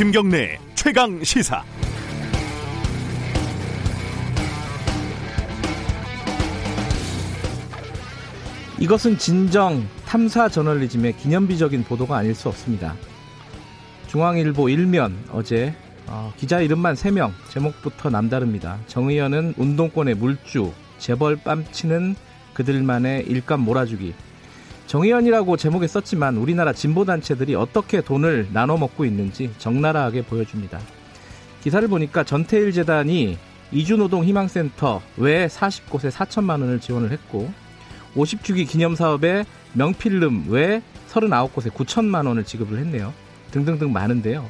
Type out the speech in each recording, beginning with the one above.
김경래 최강 시사. 이것은 진정 탐사 저널리즘의 기념비적인 보도가 아닐 수 없습니다. 중앙일보 일면 어제 어, 기자 이름만 3명 제목부터 남다릅니다. 정의연은 운동권의 물주 재벌 뺨치는 그들만의 일감 몰아주기 정의연이라고 제목에 썼지만 우리나라 진보단체들이 어떻게 돈을 나눠 먹고 있는지 적나라하게 보여줍니다. 기사를 보니까 전태일 재단이 이주노동 희망센터 외 40곳에 4천만 원을 지원을 했고 50주기 기념사업에 명필름 외 39곳에 9천만 원을 지급을 했네요. 등등등 많은데요.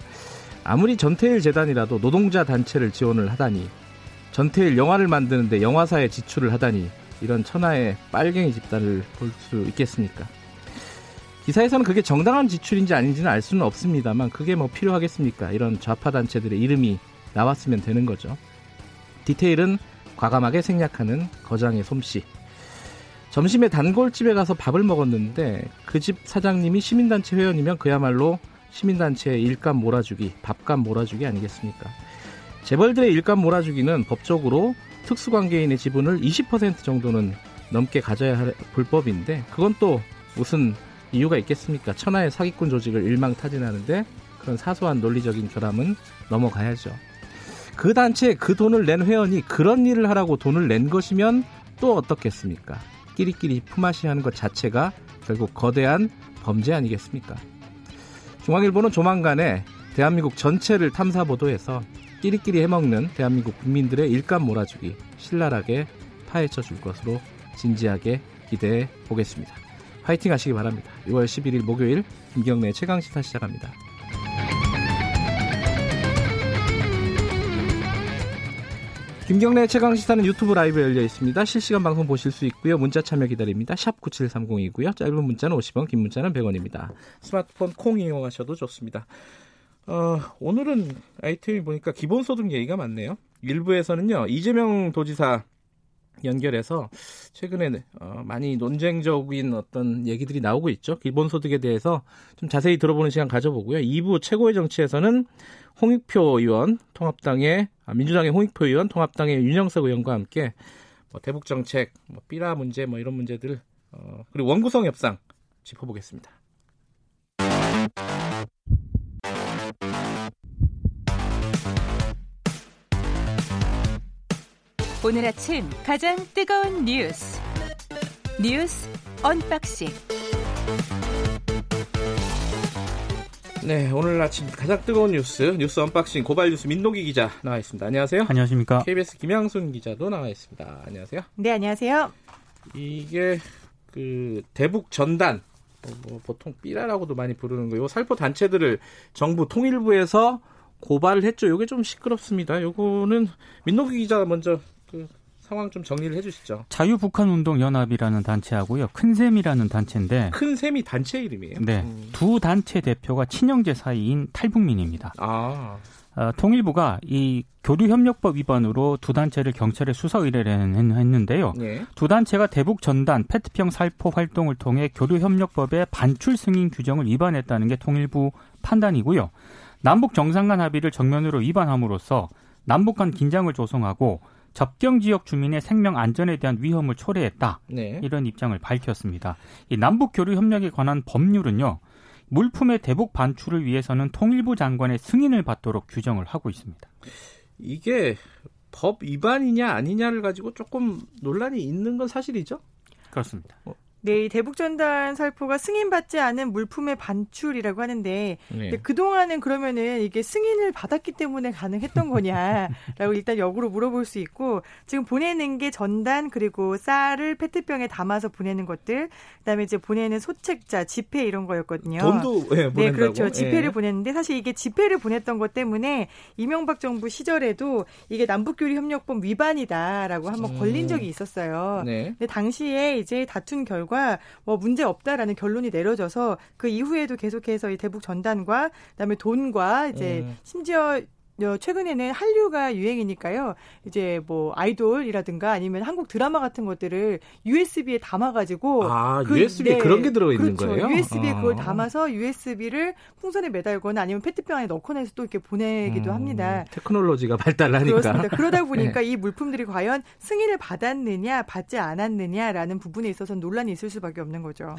아무리 전태일 재단이라도 노동자 단체를 지원을 하다니 전태일 영화를 만드는데 영화사에 지출을 하다니 이런 천하의 빨갱이 집단을 볼 수 있겠습니까? 기사에서는 그게 정당한 지출인지 아닌지는 알 수는 없습니다만 그게 뭐 필요하겠습니까? 이런 좌파 단체들의 이름이 나왔으면 되는 거죠. 디테일은 과감하게 생략하는 거장의 솜씨. 점심에 단골집에 가서 밥을 먹었는데 그 집 사장님이 시민단체 회원이면 그야말로 시민단체의 일감 몰아주기, 밥감 몰아주기 아니겠습니까? 재벌들의 일감 몰아주기는 법적으로 특수관계인의 지분을 20% 정도는 넘게 가져야 할 불법인데 그건 또 무슨 이유가 있겠습니까? 천하의 사기꾼 조직을 일망타진하는데 그런 사소한 논리적인 결함은 넘어가야죠. 그 단체에 그 돈을 낸 회원이 그런 일을 하라고 돈을 낸 것이면 또 어떻겠습니까? 끼리끼리 품앗이 하는 것 자체가 결국 거대한 범죄 아니겠습니까? 중앙일보는 조만간에 대한민국 전체를 탐사 보도해서 끼리끼리 해먹는 대한민국 국민들의 일감 몰아주기 신랄하게 파헤쳐 줄 것으로 진지하게 기대해 보겠습니다. 화이팅 하시기 바랍니다. 6월 11일 목요일 김경래 최강시사 시작합니다. 김경래 최강 시사는 유튜브 라이브 열려 있습니다. 실시간 방송 보실 수 있고요. 문자 참여 기다립니다. 샵 9730이고요. 짧은 문자는 50원, 긴 문자는 100원입니다. 스마트폰 콩 이용하셔도 좋습니다. 어, 오늘은 아이템이 보니까 기본소득 얘기가 많네요. 일부에서는요. 이재명 도지사 연결해서 최근에 어, 많이 논쟁적인 어떤 얘기들이 나오고 있죠. 기본소득에 대해서 좀 자세히 들어보는 시간 가져보고요. 2부 최고의 정치에서는 홍익표 의원, 통합당의 아, 민주당의 홍익표 의원, 통합당의 윤영석 의원과 함께 뭐 대북 정책, 뭐 삐라 문제, 뭐 이런 문제들 어, 그리고 원구성 협상 짚어보겠습니다. 오늘 아침 가장 뜨거운 뉴스 뉴스 unboxing 네, 오늘 아침 가장 뜨거운 뉴스, 뉴스 unboxing 고발 뉴스 민동기 기자 나와 있습니다. 안녕하세요. 안녕하십니까. KBS 김양순 기자도 나와 있습니다. 안녕하세요. 네, 안녕하세요. 이게 그 대북 전단 뭐, 뭐 보통 삐라라고도 많이 부르는 거요. 살포 단체들을 정부 통일부에서 고발을 했죠. 이게 좀 시끄럽습니다. 요거는 민노기 기자 먼저 그 상황 좀 정리를 해주시죠. 자유북한운동연합이라는 단체하고요. 큰샘이라는 단체인데. 큰샘이 단체 이름이에요? 네. 음. 두 단체 대표가 친형제 사이인 탈북민입니다. 아. 어, 통일부가 이 교류협력법 위반으로 두 단체를 경찰에 수사 의뢰를 했는데요. 네. 두 단체가 대북 전단 페트병 살포 활동을 통해 교류협력법의 반출 승인 규정을 위반했다는 게 통일부 판단이고요. 남북 정상 간 합의를 정면으로 위반함으로써 남북 간 긴장을 조성하고 접경 지역 주민의 생명 안전에 대한 위험을 초래했다. 네. 이런 입장을 밝혔습니다. 이 남북 교류 협력에 관한 법률은요. 물품의 대북 반출을 위해서는 통일부 장관의 승인을 받도록 규정을 하고 있습니다. 이게 법 위반이냐 아니냐를 가지고 조금 논란이 있는 건 사실이죠? 그렇습니다. 어, 네, 이 대북전단 살포가 승인받지 않은 물품의 반출이라고 하는데 네. 그동안은 그러면은 이게 승인을 받았기 때문에 가능했던 거냐라고 일단 역으로 물어볼 수 있고 지금 보내는 게 전단 그리고 쌀을 페트병에 담아서 보내는 것들 그다음에 이제 보내는 소책자, 지폐 이런 거였거든요. 돈도 예, 네, 그렇죠. 지폐를 예. 보냈는데 사실 이게 지폐를 보냈던 것 때문에 이명박 정부 시절에도 이게 남북교류 협력법 위반이다라고 한번 음. 걸린 적이 있었어요. 네. 근데 당시에 이제 다툰 결과 결과 뭐 문제 없다라는 결론이 내려져서 그 이후에도 계속해서 이 대북 전단과 그다음에 돈과 이제 음. 심지어 어, 최근에는 한류가 유행이니까요. 이제 뭐 아이돌이라든가 아니면 한국 드라마 같은 것들을 USB에 담아가지고 아 그, USB 네, 그런 게 들어 있는 그렇죠. 거예요? USB에 아. 그걸 담아서 USB를 풍선에 매달거나 아니면 페트병 안에 넣거나 해서 또 이렇게 보내기도 음, 합니다. 테크놀로지가 발달하니까 그렇습니다. 그러다 보니까 네. 이 물품들이 과연 승인을 받았느냐 받지 않았느냐라는 부분에 있어서 논란이 있을 수밖에 없는 거죠.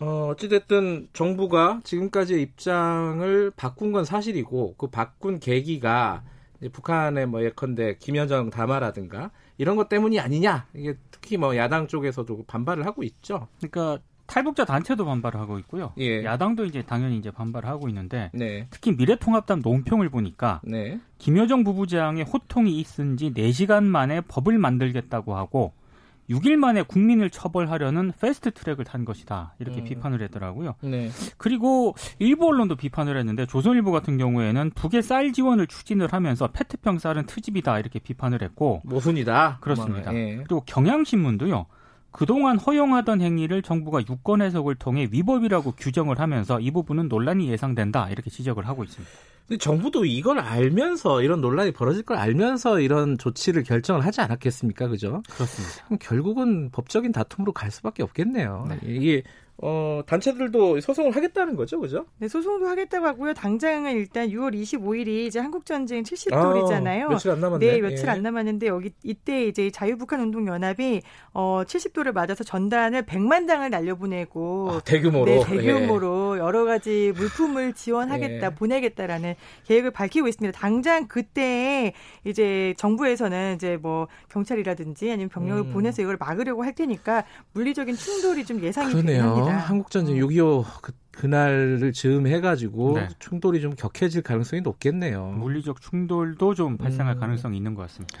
어, 어찌됐든 정부가 지금까지의 입장을 바꾼 건 사실이고 그 바꾼 계기가 북한의 뭐 예컨대 김여정 담화라든가 이런 것 때문이 아니냐 이게 특히 뭐 야당 쪽에서도 반발을 하고 있죠. 그러니까 탈북자 단체도 반발을 하고 있고요. 예. 야당도 이제 당연히 이제 반발을 하고 있는데 네. 특히 미래통합당 논평을 보니까 네. 김여정 부부장의 호통이 있은 지 4시간 만에 법을 만들겠다고 하고 6일 만에 국민을 처벌하려는 패스트 트랙을 탄 것이다. 이렇게 음. 비판을 했더라고요. 네. 그리고 일부 언론도 비판을 했는데 조선일보 같은 경우에는 북의 쌀 지원을 추진을 하면서 페트병 쌀은 트집이다. 이렇게 비판을 했고 모순이다. 그렇습니다. 예. 그리고 경향신문도요. 그동안 허용하던 행위를 정부가 유권 해석을 통해 위법이라고 규정을 하면서 이 부분은 논란이 예상된다. 이렇게 지적을 하고 있습니다. 근데 정부도 이걸 알면서 이런 논란이 벌어질 걸 알면서 이런 조치를 결정을 하지 않았겠습니까? 그죠? 그렇습니다. 결국은 법적인 다툼으로 갈 수밖에 없겠네요. 네. 이게 어, 단체들도 소송을 하겠다는 거죠, 그죠? 네, 소송도 하겠다고 하고요. 당장은 일단 6월 25일이 이제 한국전쟁 70돌이잖아요. 아, 며칠 안 남았네. 네, 며칠 예. 안 남았는데 여기 이때 이제 자유북한운동연합이 어, 70돌을 맞아서 전단을 100만 장을 날려보내고 아, 대규모로 네, 대규모로 예. 여러 가지 물품을 지원하겠다, 예. 보내겠다라는 계획을 밝히고 있습니다. 당장 그때 이제 정부에서는 이제 뭐 경찰이라든지 아니면 병력을 음. 보내서 이걸 막으려고 할 테니까 물리적인 충돌이 좀 예상이 되긴 합니다. 한국 전쟁 6.25 그, 그날을 즈음해가지고 네. 충돌이 좀 격해질 가능성이 높겠네요. 물리적 충돌도 좀 발생할 음. 가능성이 있는 것 같습니다.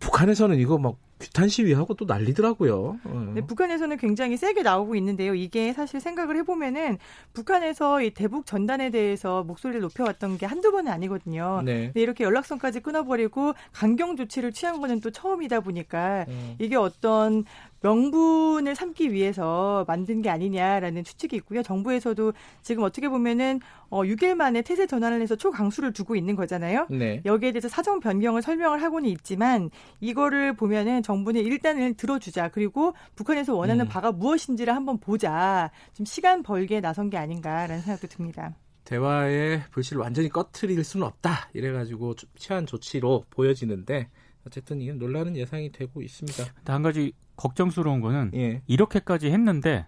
북한에서는 이거 막 규탄 시위하고 또 난리더라고요. 어. 네, 북한에서는 굉장히 세게 나오고 있는데요. 이게 사실 생각을 해보면은 북한에서 이 대북 전단에 대해서 목소리를 높여왔던 게 한두 번은 아니거든요. 네. 근데 이렇게 연락선까지 끊어버리고 강경 조치를 취한 거는 또 처음이다 보니까 음. 이게 어떤 명분을 삼기 위해서 만든 게 아니냐라는 추측이 있고요. 정부에서도 지금 어떻게 보면은 어 6일 만에 태세 전환을 해서 초강수를 두고 있는 거잖아요. 네. 여기에 대해서 사정 변경을 설명을 하고는 있지만 이거를 보면은 정부는 일단은 들어주자. 그리고 북한에서 원하는 음. 바가 무엇인지를 한번 보자. 좀 시간 벌기에 나선 게 아닌가라는 생각도 듭니다. 대화의 불씨를 완전히 꺼트릴 수는 없다. 이래가지고 취한 조치로 보여지는데 어쨌든 이 논란은 예상이 되고 있습니다. 한 가지 걱정스러운 거는 예. 이렇게까지 했는데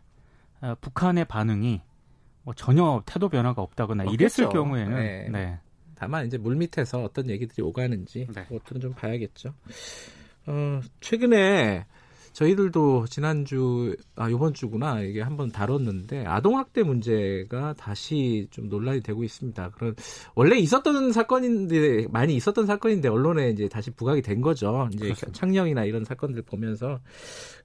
어, 북한의 반응이 뭐 전혀 태도 변화가 없다거나 없겠죠. 이랬을 경우에는 네. 네. 다만 이제 물 밑에서 어떤 얘기들이 오가는지 네. 그것들은 좀 봐야겠죠. 어, 최근에 저희들도 지난주 아 이번 주구나 이게 한번 다뤘는데 아동 학대 문제가 다시 좀 논란이 되고 있습니다. 그런 원래 있었던 사건인데 많이 있었던 사건인데 언론에 이제 다시 부각이 된 거죠. 이제 그렇습니다. 창녕이나 이런 사건들 보면서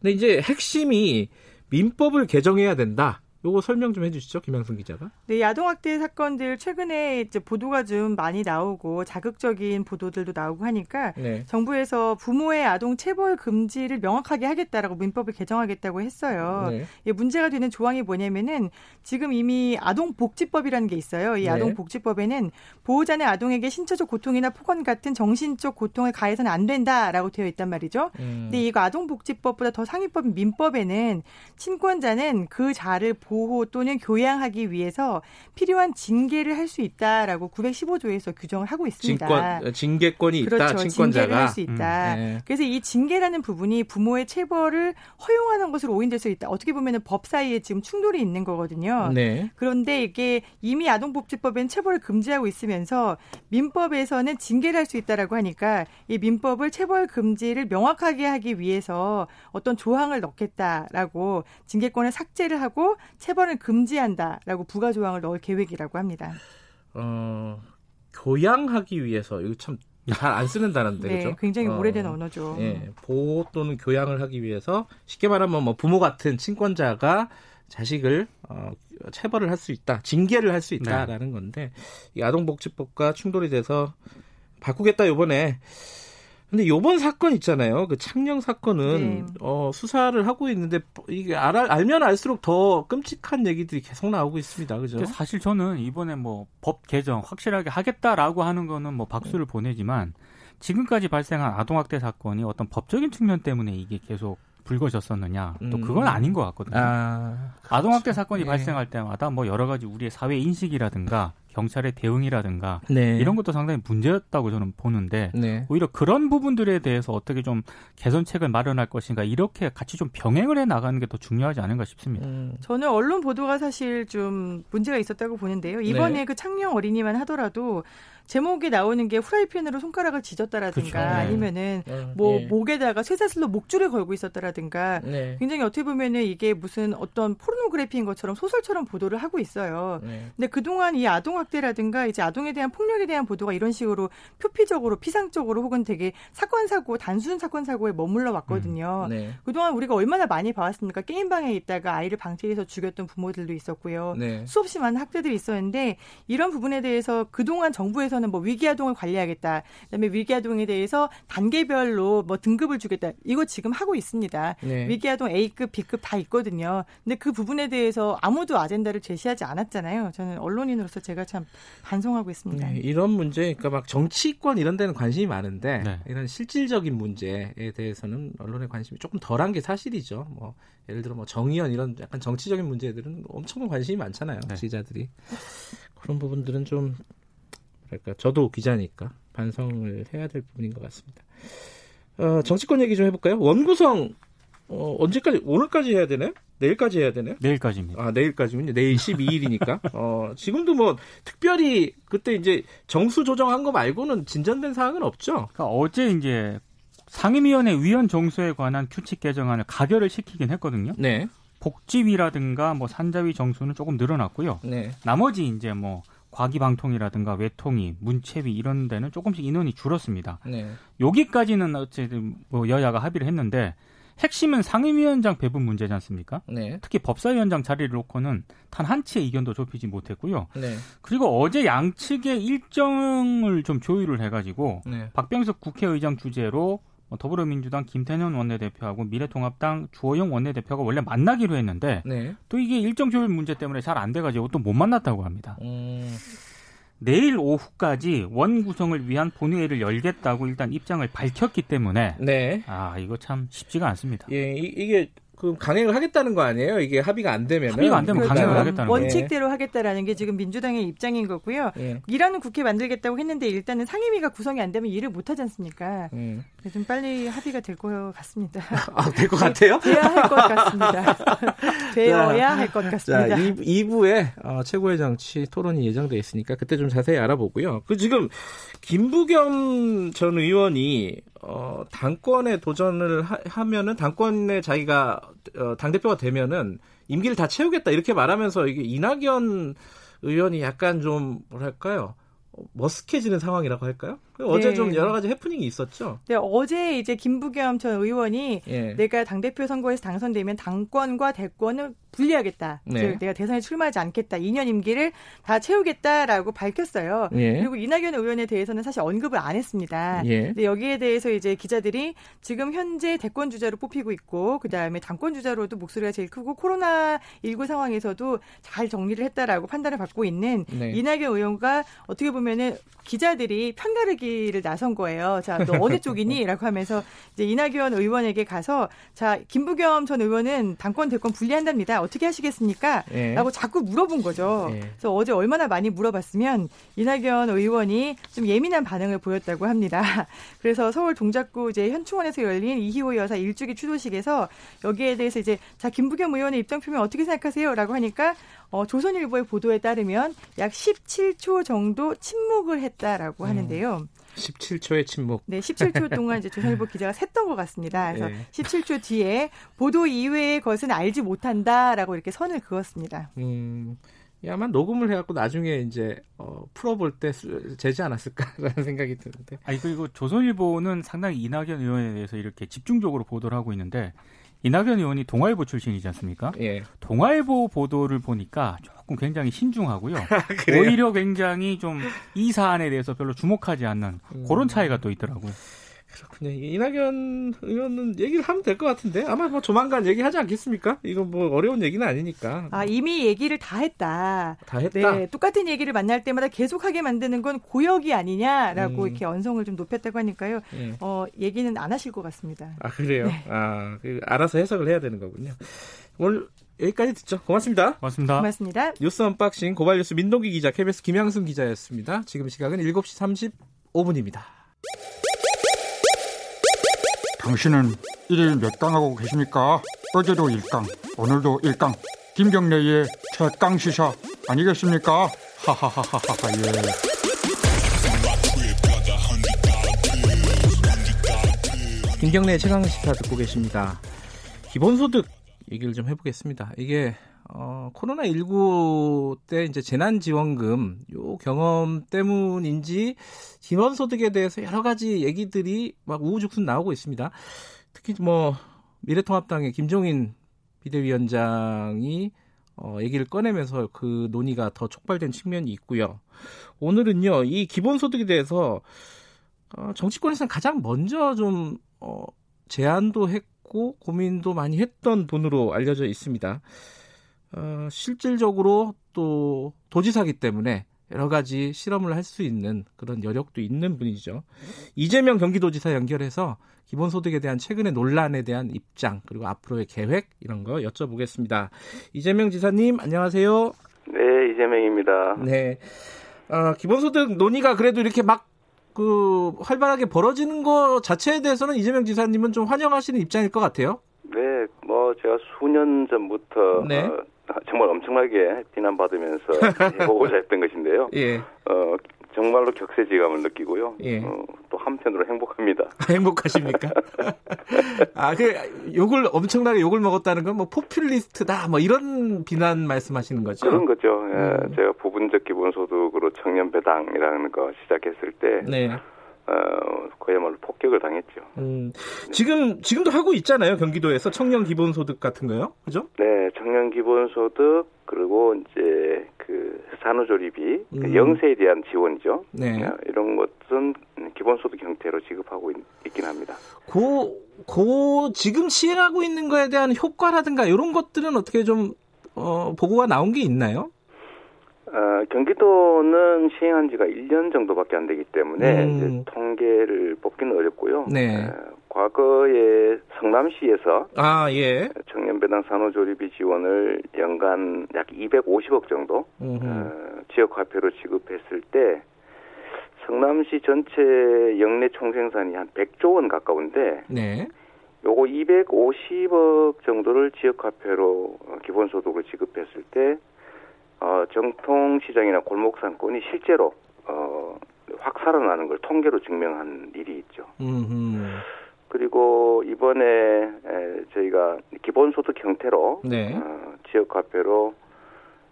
근데 이제 핵심이 민법을 개정해야 된다. 요거 설명 좀 해주시죠, 김양순 기자가. 네, 야동학대 사건들 최근에 이제 보도가 좀 많이 나오고 자극적인 보도들도 나오고 하니까 네. 정부에서 부모의 아동 체벌 금지를 명확하게 하겠다라고 민법을 개정하겠다고 했어요. 네. 예, 문제가 되는 조항이 뭐냐면은 지금 이미 아동복지법이라는 게 있어요. 이 네. 아동복지법에는 보호자는 아동에게 신체적 고통이나 폭언 같은 정신적 고통을 가해서는 안 된다라고 되어 있단 말이죠. 음. 근데 이거 아동복지법보다 더 상위법인 민법에는 친권자는 그 자를 보호 또는 교양하기 위해서 필요한 징계를 할 수 있다라고 915조에서 규정을 하고 있습니다. 징권, 징계권이 그렇죠. 있다. 친권자가. 징계를 할 수 있다. 음, 네. 그래서 이 징계라는 부분이 부모의 체벌을 허용하는 것으로 오인될 수 있다. 어떻게 보면 법 사이에 지금 충돌이 있는 거거든요. 네. 그런데 이게 이미 아동복지법엔 체벌을 금지하고 있으면서 민법에서는 징계를 할 수 있다라고 하니까 이 민법을 체벌 금지를 명확하게 하기 위해서 어떤 조항을 넣겠다라고 징계권을 삭제를 하고 체벌을 금지한다라고 부가 조항을 넣을 계획이라고 합니다. 어, 교양하기 위해서 이거 참 잘 안 쓰는 단어인데 네, 그죠? 굉장히 어, 오래된 언어죠. 예, 보호 또는 교양을 하기 위해서 쉽게 말하면 뭐 부모 같은 친권자가 자식을 어, 체벌을 할 수 있다, 징계를 할 수 있다라는 네. 건데 이 아동복지법과 충돌이 돼서 바꾸겠다 이번에 근데 요번 사건 있잖아요. 그 창녕 사건은 네. 어, 수사를 하고 있는데 이게 알, 알면 알수록 더 끔찍한 얘기들이 계속 나오고 있습니다. 그죠? 사실 저는 이번에 뭐 법 개정 확실하게 하겠다라고 하는 거는 뭐 박수를 네. 보내지만 지금까지 발생한 아동 학대 사건이 어떤 법적인 측면 때문에 이게 계속 불거졌었느냐 또 음. 그건 아닌 것 같거든요. 아, 동 학대 사건이 네. 발생할 때마다 뭐 여러 가지 우리의 사회 인식이라든가 경찰의 대응이라든가 네. 이런 것도 상당히 문제였다고 저는 보는데 네. 오히려 그런 부분들에 대해서 어떻게 좀 개선책을 마련할 것인가 이렇게 같이 좀 병행을 해 나가는 게 더 중요하지 않은가 싶습니다. 음. 저는 언론 보도가 사실 좀 문제가 있었다고 보는데요. 이번에 네. 그 창녕 어린이만 하더라도 제목에 나오는 게 후라이팬으로 손가락을 지졌다라든가 그렇죠. 네. 아니면은 네. 뭐 네. 목에다가 쇠사슬로 목줄을 걸고 있었다라든가 네. 굉장히 어떻게 보면은 이게 무슨 어떤 포르노그래피인 것처럼 소설처럼 보도를 하고 있어요. 네. 근데 그동안 이 아동 학대라든가 이제 아동에 대한 폭력에 대한 보도가 이런 식으로 표피적으로 피상적으로 혹은 되게 사건 사고 단순 사건 사고에 머물러 왔거든요. 음. 네. 그동안 우리가 얼마나 많이 봐왔습니까? 게임방에 있다가 아이를 방치해서 죽였던 부모들도 있었고요. 수없이 많은 학대들이 있었는데 이런 부분에 대해서 그동안 정부에서 대해서는 뭐 위기아동을 관리하겠다. 그다음에 위기아동에 대해서 단계별로 뭐 등급을 주겠다. 이거 지금 하고 있습니다. 네. 위기아동 A급, B급 다 있거든요. 근데 그 부분에 대해서 아무도 아젠다를 제시하지 않았잖아요. 저는 언론인으로서 제가 참 반성하고 있습니다. 네, 이런 문제, 그러니까 막 정치권 이런 데는 관심이 많은데 네. 이런 실질적인 문제에 대해서는 언론의 관심이 조금 덜한 게 사실이죠. 뭐 예를 들어 뭐 정의연 이런 약간 정치적인 문제들은 엄청 관심이 많잖아요. 네. 기자들이 그런 부분들은 좀 그러니까 저도 기자니까 반성을 해야 될 부분인 것 같습니다. 어, 정치권 얘기 좀 해볼까요? 원구성 어, 언제까지 오늘까지 해야 되나요? 내일까지 해야 되나요? 내일까지입니다. 아 내일까지군요. 내일 12일이니까. 어, 지금도 뭐 특별히 그때 이제 정수 조정한 거 말고는 진전된 사항은 없죠. 그러니까 어제 이제 상임위원회 위원 정수에 관한 규칙 개정안을 가결을 시키긴 했거든요. 네. 복지위라든가 뭐 산자위 정수는 조금 늘어났고요. 네. 나머지 이제 뭐 과기방통이라든가 외통위, 문체위 이런 데는 조금씩 인원이 줄었습니다. 네. 여기까지는 어쨌든 뭐 여야가 합의를 했는데 핵심은 상임위원장 배분 문제지 않습니까? 네. 특히 법사위원장 자리를 놓고는 단 한 치의 이견도 좁히지 못했고요. 네. 그리고 어제 양측의 일정을 좀 조율을 해가지고 네. 박병석 국회의장 주재로 뭐 더불어민주당 김태년 원내대표하고 미래통합당 주호영 원내대표가 원래 만나기로 했는데 네. 또 이게 일정 조율 문제 때문에 잘 안 돼가지고 또 못 만났다고 합니다. 음. 내일 오후까지 원 구성을 위한 본회의를 열겠다고 일단 입장을 밝혔기 때문에 네. 아 이거 참 쉽지가 않습니다. 예, 이, 이게 그럼 강행을 하겠다는 거 아니에요? 이게 합의가 안 되면 합의가 안 되면. 강행을 하겠다는 거예요. 원칙대로 하겠다라는 게 지금 민주당의 입장인 거고요. 예. 일하는 국회 만들겠다고 했는데 일단은 상임위가 구성이 안 되면 일을 못 하지 않습니까? 음. 좀 빨리 합의가 될 것 같습니다. 아, 될 것 같아요? 돼야 할 것 같습니다. 되어야 할 것 같습니다. 자, 2, 부에 어, 최고의 정치 토론이 예정돼 있으니까 그때 좀 자세히 알아보고요. 그 지금 김부겸 전 의원이 어, 당권에 도전을 하, 면은 당권에 자기가 어, 당 대표가 되면은 임기를 다 채우겠다 이렇게 말하면서 이게 이낙연 의원이 약간 좀 뭐랄까요 머쓱해지는 상황이라고 할까요? 어제 네. 좀 여러 가지 해프닝이 있었죠. 네, 어제 이제 김부겸 전 의원이 예. 내가 당 대표 선거에서 당선되면 당권과 대권을 분리하겠다. 네. 즉 내가 대선에 출마하지 않겠다. 2년 임기를 다 채우겠다라고 밝혔어요. 예. 그리고 이낙연 의원에 대해서는 사실 언급을 안 했습니다. 예. 근데 여기에 대해서 이제 기자들이 지금 현재 대권 주자로 뽑히고 있고 그다음에 당권 주자로도 목소리가 제일 크고 코로나 19 상황에서도 잘 정리를 했다라고 판단을 받고 있는 네. 이낙연 의원과 어떻게 보면은 기자들이 편가르기 를 나선 거예요. 자, 너 어느 쪽이니? 라고 하면서 이제 이낙연 의원에게 가서 자, 김부겸 전 의원은 당권 대권 분리한답니다. 어떻게 하시겠습니까? 네. 라고 자꾸 물어본 거죠. 네. 그래서 어제 얼마나 많이 물어봤으면 이낙연 의원이 좀 예민한 반응을 보였다고 합니다. 그래서 서울 동작구 이제 현충원에서 열린 이희호 여사 일주기 추도식에서 여기에 대해서 이제 자, 김부겸 의원의 입장 표명 어떻게 생각하세요? 라고 하니까 어, 조선일보의 보도에 따르면 약 17초 정도 침묵을 했다라고 음. 하는데요. 17초의 침묵. 네, 17초 동안 이제 조선일보 기자가 샜던 것 같습니다. 그래서 네. 17초 뒤에 보도 이외의 것은 알지 못한다라고 이렇게 선을 그었습니다. 음. 아마 녹음을 해갖고 나중에 이제 어, 풀어볼 때 되지 않았을까라는 생각이 드는데. 아니 그리고 조선일보는 상당히 이낙연 의원에 대해서 이렇게 집중적으로 보도를 하고 있는데 이낙연 의원이 동아일보 출신이지 않습니까? 예. 동아일보 보도를 보니까 조금 굉장히 신중하고요. 아, 오히려 굉장히 좀 이 사안에 대해서 별로 주목하지 않는 음. 그런 차이가 또 있더라고요. 그렇군요. 이낙연 의원은 얘기를 하면 될 것 같은데 아마 뭐 조만간 얘기하지 않겠습니까? 이건 뭐 어려운 얘기는 아니니까. 아 이미 얘기를 다 했다. 다 했다. 네, 똑같은 얘기를 만날 때마다 계속하게 만드는 건 고역이 아니냐라고 음. 이렇게 언성을 좀 높였다고 하니까요. 네. 어 얘기는 안 하실 것 같습니다. 아 그래요? 네. 아 그, 알아서 해석을 해야 되는 거군요. 오늘 여기까지 듣죠. 고맙습니다. 고맙습니다. 고맙습니다. 뉴스 unboxing 고발 뉴스 민동기 기자, KBS 김양순 기자였습니다. 지금 시각은 7시 35분입니다. 당신은 일일 몇 강 하고 계십니까? 어제도 1강, 오늘도 1강. 김경래의 최강 시사 아니겠습니까? 하하하하하 예. 김경래 최강 시사 듣고 계십니다. 기본소득 얘기를 좀 해보겠습니다. 이게 어, 코로나 19 때 이제 재난지원금 요 경험 때문인지 기본소득에 대해서 여러 가지 얘기들이 막 우후죽순 나오고 있습니다. 특히 뭐 미래통합당의 김종인 비대위원장이 어, 얘기를 꺼내면서 그 논의가 더 촉발된 측면이 있고요. 오늘은요, 이 기본소득에 대해서 어, 정치권에서는 가장 먼저 좀 어, 제안도 했고 고민도 많이 했던 분으로 알려져 있습니다. 어, 실질적으로 또 도지사기 때문에 여러 가지 실험을 할 수 있는 그런 여력도 있는 분이죠. 이재명 경기도지사 연결해서 기본소득에 대한 최근의 논란에 대한 입장 그리고 앞으로의 계획 이런 거 여쭤보겠습니다. 이재명 지사님 안녕하세요. 네, 이재명입니다. 네. 어, 기본소득 논의가 그래도 이렇게 막 그 활발하게 벌어지는 거 자체에 대해서는 이재명 지사님은 좀 환영하시는 입장일 것 같아요. 네, 뭐 제가 수년 전부터 네. 어, 정말 엄청나게 비난받으면서 해보고자 했던 것인데요. 예. 어, 정말로 격세지감을 느끼고요. 예. 어, 또 한편으로 행복합니다. 행복하십니까? 아, 그 욕을 엄청나게 욕을 먹었다는 건 뭐 포퓰리스트다 뭐 이런 비난 말씀하시는 거죠? 그런 거죠. 예, 음. 제가 부분적 기본소득으로 청년 배당이라는 거 시작했을 때 네. 어, 그야말로 폭격을 당했죠. 음, 지금 지금도 하고 있잖아요. 경기도에서 청년 기본소득 같은 거요. 그죠? 네, 청년 기본소득 그리고 이제 그 산후조리비 그 음. 영세에 대한 지원이죠. 네. 어, 이런 것은 기본소득 형태로 지급하고 있, 긴 합니다. 고, 고 지금 시행하고 있는 거에 대한 효과라든가 이런 것들은 어떻게 좀 어, 보고가 나온 게 있나요? 어, 경기도는 시행한 지가 1년 정도밖에 안 되기 때문에 음. 이제 통계를 뽑기는 어렵고요. 네. 어, 과거에 성남시에서 아, 예. 청년 배당 산후 조리비 지원을 연간 약 250억 정도 음흠. 어, 지역 화폐로 지급했을 때 성남시 전체 영내 총생산이 한 100조 원 가까운데 네. 요거 250억 정도를 지역 화폐로 어, 기본소득으로 지급했을 때 어, 정통 시장이나 골목 상권이 실제로 어, 확 살아나는 걸 통계로 증명한 일이 있죠. 음흠. 그리고 이번에 에, 저희가 기본소득 형태로 네. 어, 지역 화폐로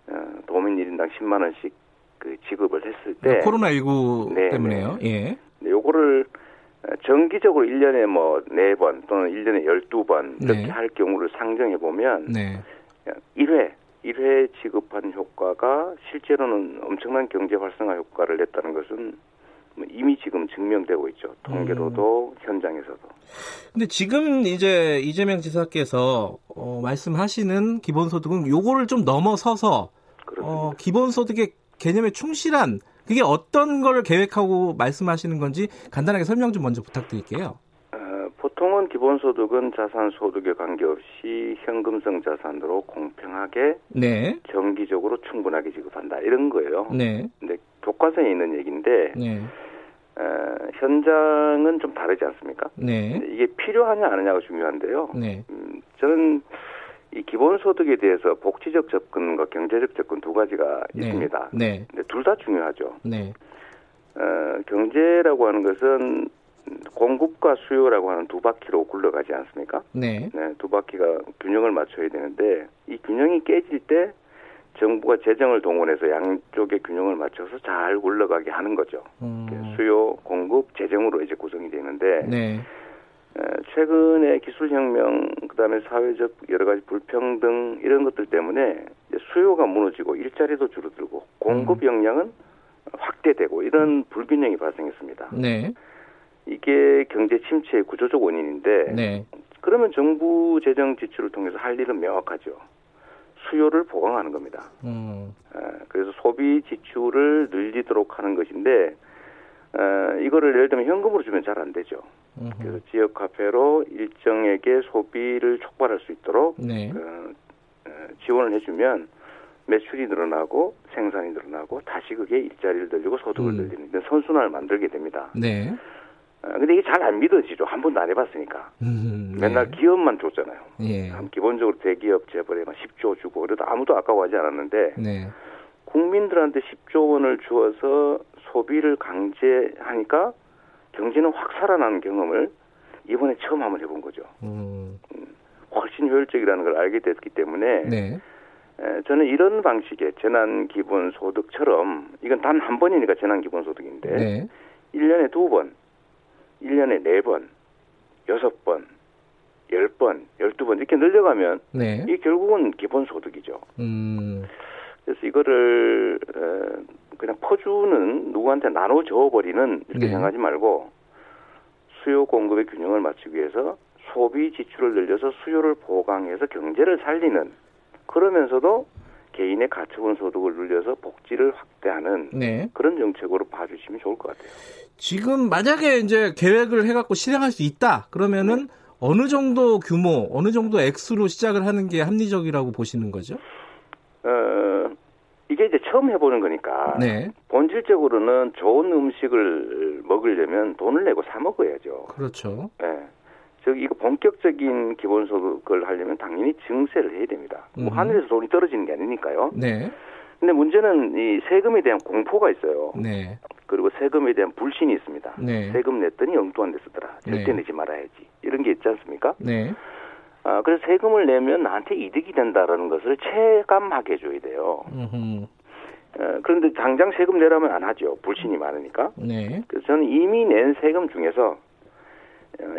어, 도민 1인당 10만 원씩 그 지급을 했을 때 코로나19 네, 때문에요. 예. 네, 요거를 어, 정기적으로 1년에 뭐 4번 또는 1년에 12번 이렇게 네. 할 경우를 상정해 보면 네. 1회 1회 지급한 효과가 실제로는 엄청난 경제 활성화 효과를 냈다는 것은 뭐 이미 지금 증명되고 있죠. 통계로도 음. 현장에서도. 근데 지금 이제 이재명 지사께서 어, 말씀하시는 기본소득은 요거를 좀 넘어서서. 어, 기본소득의 개념에 충실한 그게 어떤 걸 계획하고 말씀하시는 건지 간단하게 설명 좀 먼저 부탁드릴게요. 어, 보통은 기본소득은 자산 소득에 관계없이 현금성 자산으로 공평하게 네. 정기적으로 충분하게 지급한다 이런 거예요. 네. 근데 교과서에 있는 얘기인데 네. 어, 현장은 좀 다르지 않습니까? 네. 이게 필요하냐 안 하냐가 중요한데요. 네. 음, 저는 이 기본소득에 대해서 복지적 접근과 경제적 접근 두 가지가 네. 있습니다. 네. 근데 둘 다 중요하죠. 네. 어, 경제라고 하는 것은 공급과 수요라고 하는 두 바퀴로 굴러가지 않습니까? 네. 네, 두 바퀴가 균형을 맞춰야 되는데 이 균형이 깨질 때 정부가 재정을 동원해서 양쪽의 균형을 맞춰서 잘 굴러가게 하는 거죠. 음, 수요, 공급, 재정으로 이제 구성이 되는데 네. 에, 최근에 기술혁명, 그다음에 사회적 여러 가지 불평등 이런 것들 때문에 수요가 무너지고 일자리도 줄어들고 공급 역량은 확대되고 이런 불균형이 발생했습니다. 네. 이게 경제 침체의 구조적 원인인데 네. 그러면 정부 재정 지출을 통해서 할 일은 명확하죠. 수요를 보강하는 겁니다. 음. 그래서 소비 지출을 늘리도록 하는 것인데 어, 이거를 예를 들면 현금으로 주면 잘 안 되죠. 음흠. 그래서 지역 화폐로 일정에게 소비를 촉발할 수 있도록 네. 어, 어, 지원을 해주면 매출이 늘어나고 생산이 늘어나고 다시 그게 일자리를 늘리고 소득을 음. 늘리는 선순환을 만들게 됩니다. 네. 어, 근데 이게 잘 안 믿어지죠. 한 번도 안 해봤으니까. 음, 맨날 네. 기업만 줬잖아요. 예. 참 기본적으로 대기업 재벌에 막 10조 주고 그래도 아무도 아까워하지 않았는데 네. 국민들한테 10조 원을 주어서 소비를 강제하니까 경제는 확 살아나는 경험을 이번에 처음 한번 해본 거죠. 음. 훨씬 효율적이라는 걸 알게 됐기 때문에 네. 에, 저는 이런 방식의 재난기본소득처럼 이건 단 한 번이니까 재난기본소득인데 네. 1년에 두 번, 1년에 네 번, 여섯 번, 열 번, 열두 번 이렇게 늘려가면 네. 이게 결국은 기본 소득이죠. 음. 그래서 이거를 어, 그냥 퍼주는 누구한테 나눠 줘 버리는 이렇게 네. 생각하지 말고 수요 공급의 균형을 맞추기 위해서 소비 지출을 늘려서 수요를 보강해서 경제를 살리는 그러면서도 개인의 가처분 소득을 늘려서 복지를 확대하는 네. 그런 정책으로 봐주시면 좋을 것 같아요. 지금 만약에 이제 계획을 해갖고 실행할 수 있다 그러면은 어느 정도 규모, 어느 정도 액수로 시작을 하는 게 합리적이라고 보시는 거죠? 어, 이게 이제 처음 해보는 거니까 네. 본질적으로는 좋은 음식을 먹으려면 돈을 내고 사 먹어야죠. 그렇죠. 예. 즉 이거 본격적인 기본소득을 하려면 당연히 증세를 해야 됩니다. 뭐 음. 하늘에서 돈이 떨어지는 게 아니니까요. 네. 근데 문제는 이 세금에 대한 공포가 있어요. 네. 그리고 세금에 대한 불신이 있습니다. 네. 세금 냈더니 엉뚱한 데 쓰더라. 절대 네. 내지 말아야지. 이런 게 있지 않습니까? 네. 아, 그래서 세금을 내면 나한테 이득이 된다라는 것을 체감하게 해줘야 돼요. 음흠. 어, 그런데 당장 세금 내라면 안 하죠. 불신이 많으니까. 네. 그래서 저는 이미 낸 세금 중에서 어,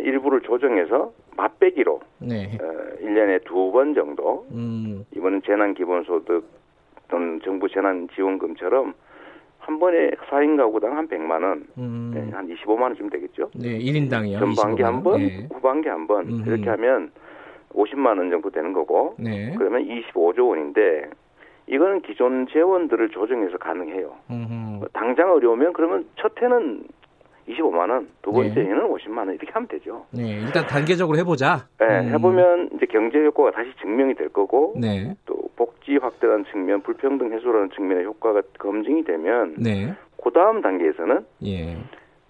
일부를 조정해서 맛배기로 네. 어, 1년에 두 번 정도 음. 이번은 재난기본소득 또는 정부 재난지원금처럼 한 번에 4인 가구당 한 100만 원, 음. 네, 한 25만 원쯤 되겠죠. 네. 1인당이요. 전반기 한 번, 네. 후반기 한 번 음흠. 이렇게 하면 50만 원 정도 되는 거고 네. 그러면 25조 원인데 이거는 기존 재원들을 조정해서 가능해요. 음흠. 당장 어려우면 그러면 첫 해는 25만 원, 두 번째 네. 해는 50만 원 이렇게 하면 되죠. 네. 일단 단계적으로 해보자. 네, 음. 해보면 이제 경제 효과가 다시 증명이 될 거고 네. 또 복지 확대라는 측면, 불평등 해소라는 측면의 효과가 검증이 되면 네. 그 다음 단계에서는 예.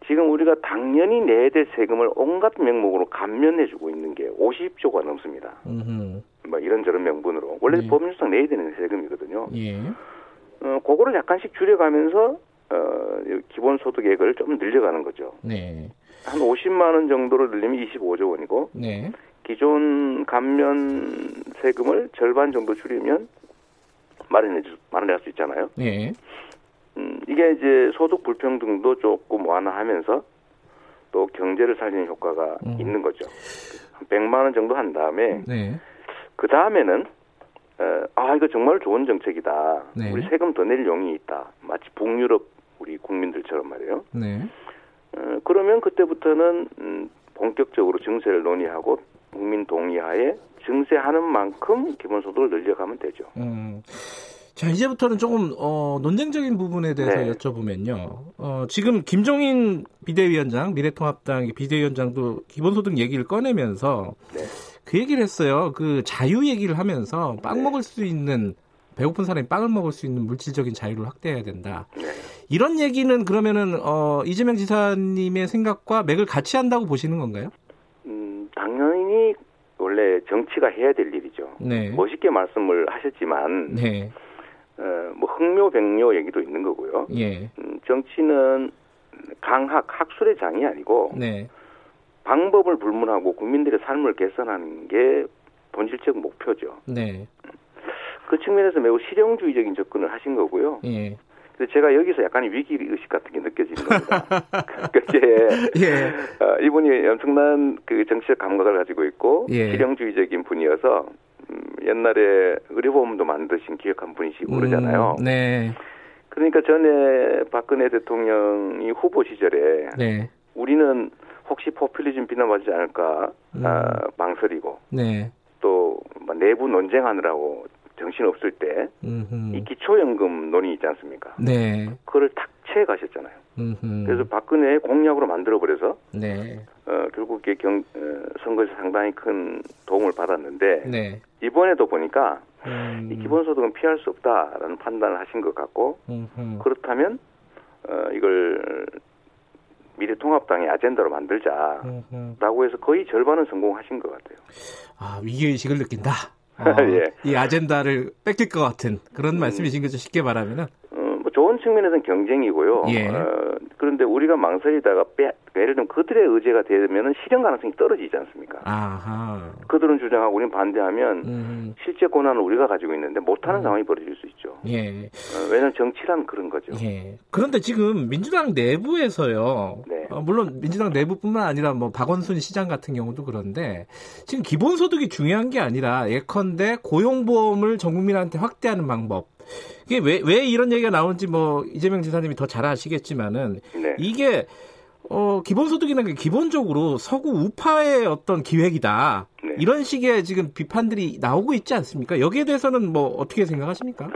지금 우리가 당연히 내야 될 세금을 온갖 명목으로 감면해주고 있는 게 50조가 넘습니다. 음흠. 뭐 이런저런 명분으로 원래 네. 법률상 내야 되는 세금이거든요. 예. 어, 그거를 약간씩 줄여가면서 어, 기본소득액을 좀 늘려가는 거죠. 네. 한 50만 원 정도를 늘리면 25조 원이고 네. 기존 감면 세금을 절반 정도 줄이면 마련해 주, 마련할 수 있잖아요. 네. 음, 이게 이제 소득 불평등도 조금 완화하면서 또 경제를 살리는 효과가 음. 있는 거죠. 한 100만 원 정도 한 다음에 네. 그 다음에는 어, 아 이거 정말 좋은 정책이다. 네. 우리 세금 더 낼 용이 있다. 마치 북유럽 우리 국민들처럼 말이에요. 네. 어, 그러면 그때부터는 음, 본격적으로 증세를 논의하고 국민 동의하에 증세하는 만큼 기본소득을 늘려가면 되죠. 음. 자, 이제부터는 조금 어, 논쟁적인 부분에 대해서 네. 여쭤보면요. 어, 지금 김종인 비대위원장, 미래통합당 비대위원장도 기본소득 얘기를 꺼내면서 네. 그 얘기를 했어요. 그 자유 얘기를 하면서 빵 네. 먹을 수 있는 배고픈 사람이 빵을 먹을 수 있는 물질적인 자유를 확대해야 된다. 네. 이런 얘기는 그러면은 어, 이재명 지사님의 생각과 맥을 같이 한다고 보시는 건가요? 음, 당연히 원래 정치가 해야 될 일이죠. 네. 멋있게 말씀을 하셨지만 네. 어, 뭐 흥묘백묘 얘기도 있는 거고요. 예. 음, 정치는 강학 학술의 장이 아니고 네. 방법을 불문하고 국민들의 삶을 개선하는 게 본질적 목표죠. 네. 그 측면에서 매우 실용주의적인 접근을 하신 거고요. 예. 그래서 제가 여기서 약간 위기 의식 같은 게 느껴지는 겁니다. 그제 예. 어, 이분이 엄청난 그 정치적 감각을 가지고 있고 예. 실용주의적인 분이어서 음, 옛날에 의료보험도 만드신 기획한 분이시고 그러잖아요. 음, 네. 그러니까 전에 박근혜 대통령이 후보 시절에 네. 우리는 혹시 포퓰리즘 비난받지 않을까 음. 아, 망설이고 네. 또뭐 내부 논쟁하느라고 정신 없을 때 이 기초연금 논의 있지 않습니까? 네. 그거를 탁채 가셨잖아요. 음흠. 그래서 박근혜 공약으로 만들어 버려서 네. 어, 결국 이 경, 어, 선거에서 상당히 큰 도움을 받았는데 네. 이번에도 보니까 음. 이 기본소득은 피할 수 없다라는 판단을 하신 것 같고 음흠. 그렇다면 어, 이걸 미래통합당의 아젠다로 만들자라고 해서 거의 절반은 성공하신 것 같아요. 아 위기의식을 느낀다. 어, 예. 이 아젠다를 뺏길 것 같은 그런 음. 말씀이신 거죠. 쉽게 말하면은. 좋은 측면에서는 경쟁이고요. 예. 어, 그런데 우리가 망설이다가 빼, 예를 들면 그들의 의제가 되면 실현 가능성이 떨어지지 않습니까? 아하. 그들은 주장하고 우리는 반대하면 음. 실제 권한을 우리가 가지고 있는데 못하는 음. 상황이 벌어질 수 있죠. 예. 어, 왜냐하면 정치란 그런 거죠. 예. 그런데 지금 민주당 내부에서요. 네. 어, 물론 민주당 내부뿐만 아니라 뭐 박원순 시장 같은 경우도 그런데 지금 기본소득이 중요한 게 아니라 예컨대 고용보험을 전 국민한테 확대하는 방법. 이게 왜, 왜 이런 얘기가 나오는지 뭐 이재명 지사님이 더 잘 아시겠지만은 네. 이게 어, 기본소득이라는 게 기본적으로 서구 우파의 어떤 기획이다. 네. 이런 식의 지금 비판들이 나오고 있지 않습니까? 여기에 대해서는 뭐 어떻게 생각하십니까?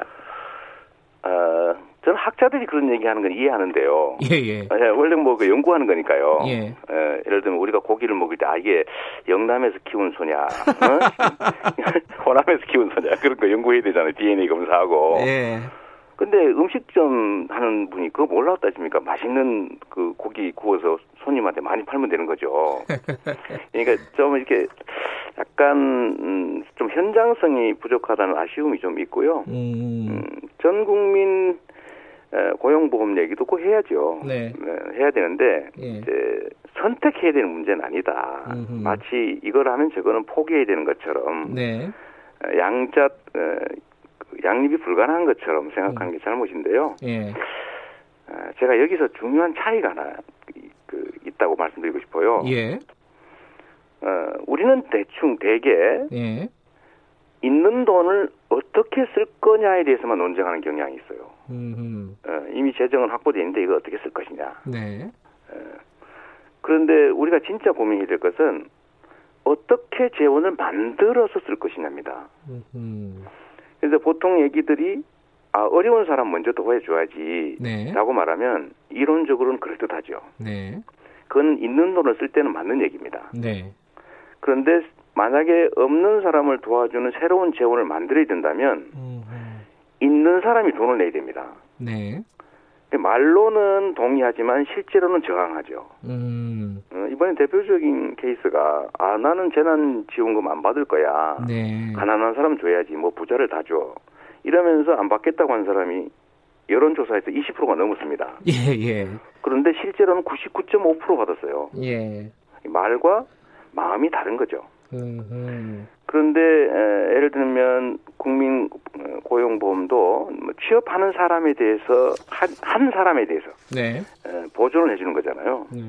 어, 저는 학자들이 그런 얘기하는 건 이해하는데요. 예, 예. 예, 원래 뭐 그 연구하는 거니까요. 예. 예, 예를 들면 우리가 고기를 먹을 때 아 이게 영남에서 키운 소냐, 어? 호남에서 키운 소냐 그런 거 연구해야 되잖아요. DNA 검사하고. 예. 근데 음식점 하는 분이 그거 따집니까? 맛있는 그 고기 구워서 손님한테 많이 팔면 되는 거죠. 그러니까 좀 이렇게 약간 음, 좀 현장성이 부족하다는 아쉬움이 좀 있고요. 음. 음, 전 국민 에, 고용보험 얘기도 꼭 해야죠. 네. 네, 해야 되는데 예. 이제 선택해야 되는 문제는 아니다. 음흠. 마치 이걸 하면 저거는 포기해야 되는 것처럼 네. 어, 양자 어, 그 양립이 불가능한 것처럼 생각하는 게 잘못인데요. 예. 어, 제가 여기서 중요한 차이가 하나 이- 그 있다고 말씀드리고 싶어요. 예. 어, 우리는 대충 대개 예. 있는 돈을 어떻게 쓸 거냐에 대해서만 논쟁하는 경향이 있어요. 음. 어, 이미 재정은 확보되어 있는데 이거 어떻게 쓸 것이냐. 네. 그런데 우리가 진짜 고민이 될 것은 어떻게 재원을 만들어서 쓸 것이냐입니다. 음. 그래서 보통 얘기들이 아, 어려운 사람 먼저 도와줘야지. 네. 라고 말하면 이론적으로는 그럴듯하죠. 네. 그건 있는 돈을 쓸 때는 맞는 얘기입니다. 네. 그런데 만약에 없는 사람을 도와주는 새로운 재원을 만들어야 된다면 음. 있는 사람이 돈을 내야 됩니다. 네. 말로는 동의하지만 실제로는 저항하죠. 음. 어, 이번에 대표적인 케이스가 아 나는 재난 지원금 안 받을 거야. 네. 가난한 사람 줘야지 뭐 부자를 다 줘. 이러면서 안 받겠다고 한 사람이 여론조사에서 20%가 넘었습니다. 예, 예. 그런데 실제로는 99.5% 받았어요. 예. 말과 마음이 다른 거죠. 음. 그런데 에, 예를 들면 국민 어, 고용보험도 뭐 취업하는 사람에 대해서 한, 한 사람에 대해서 네. 에, 보존을 해주는 거잖아요. 네.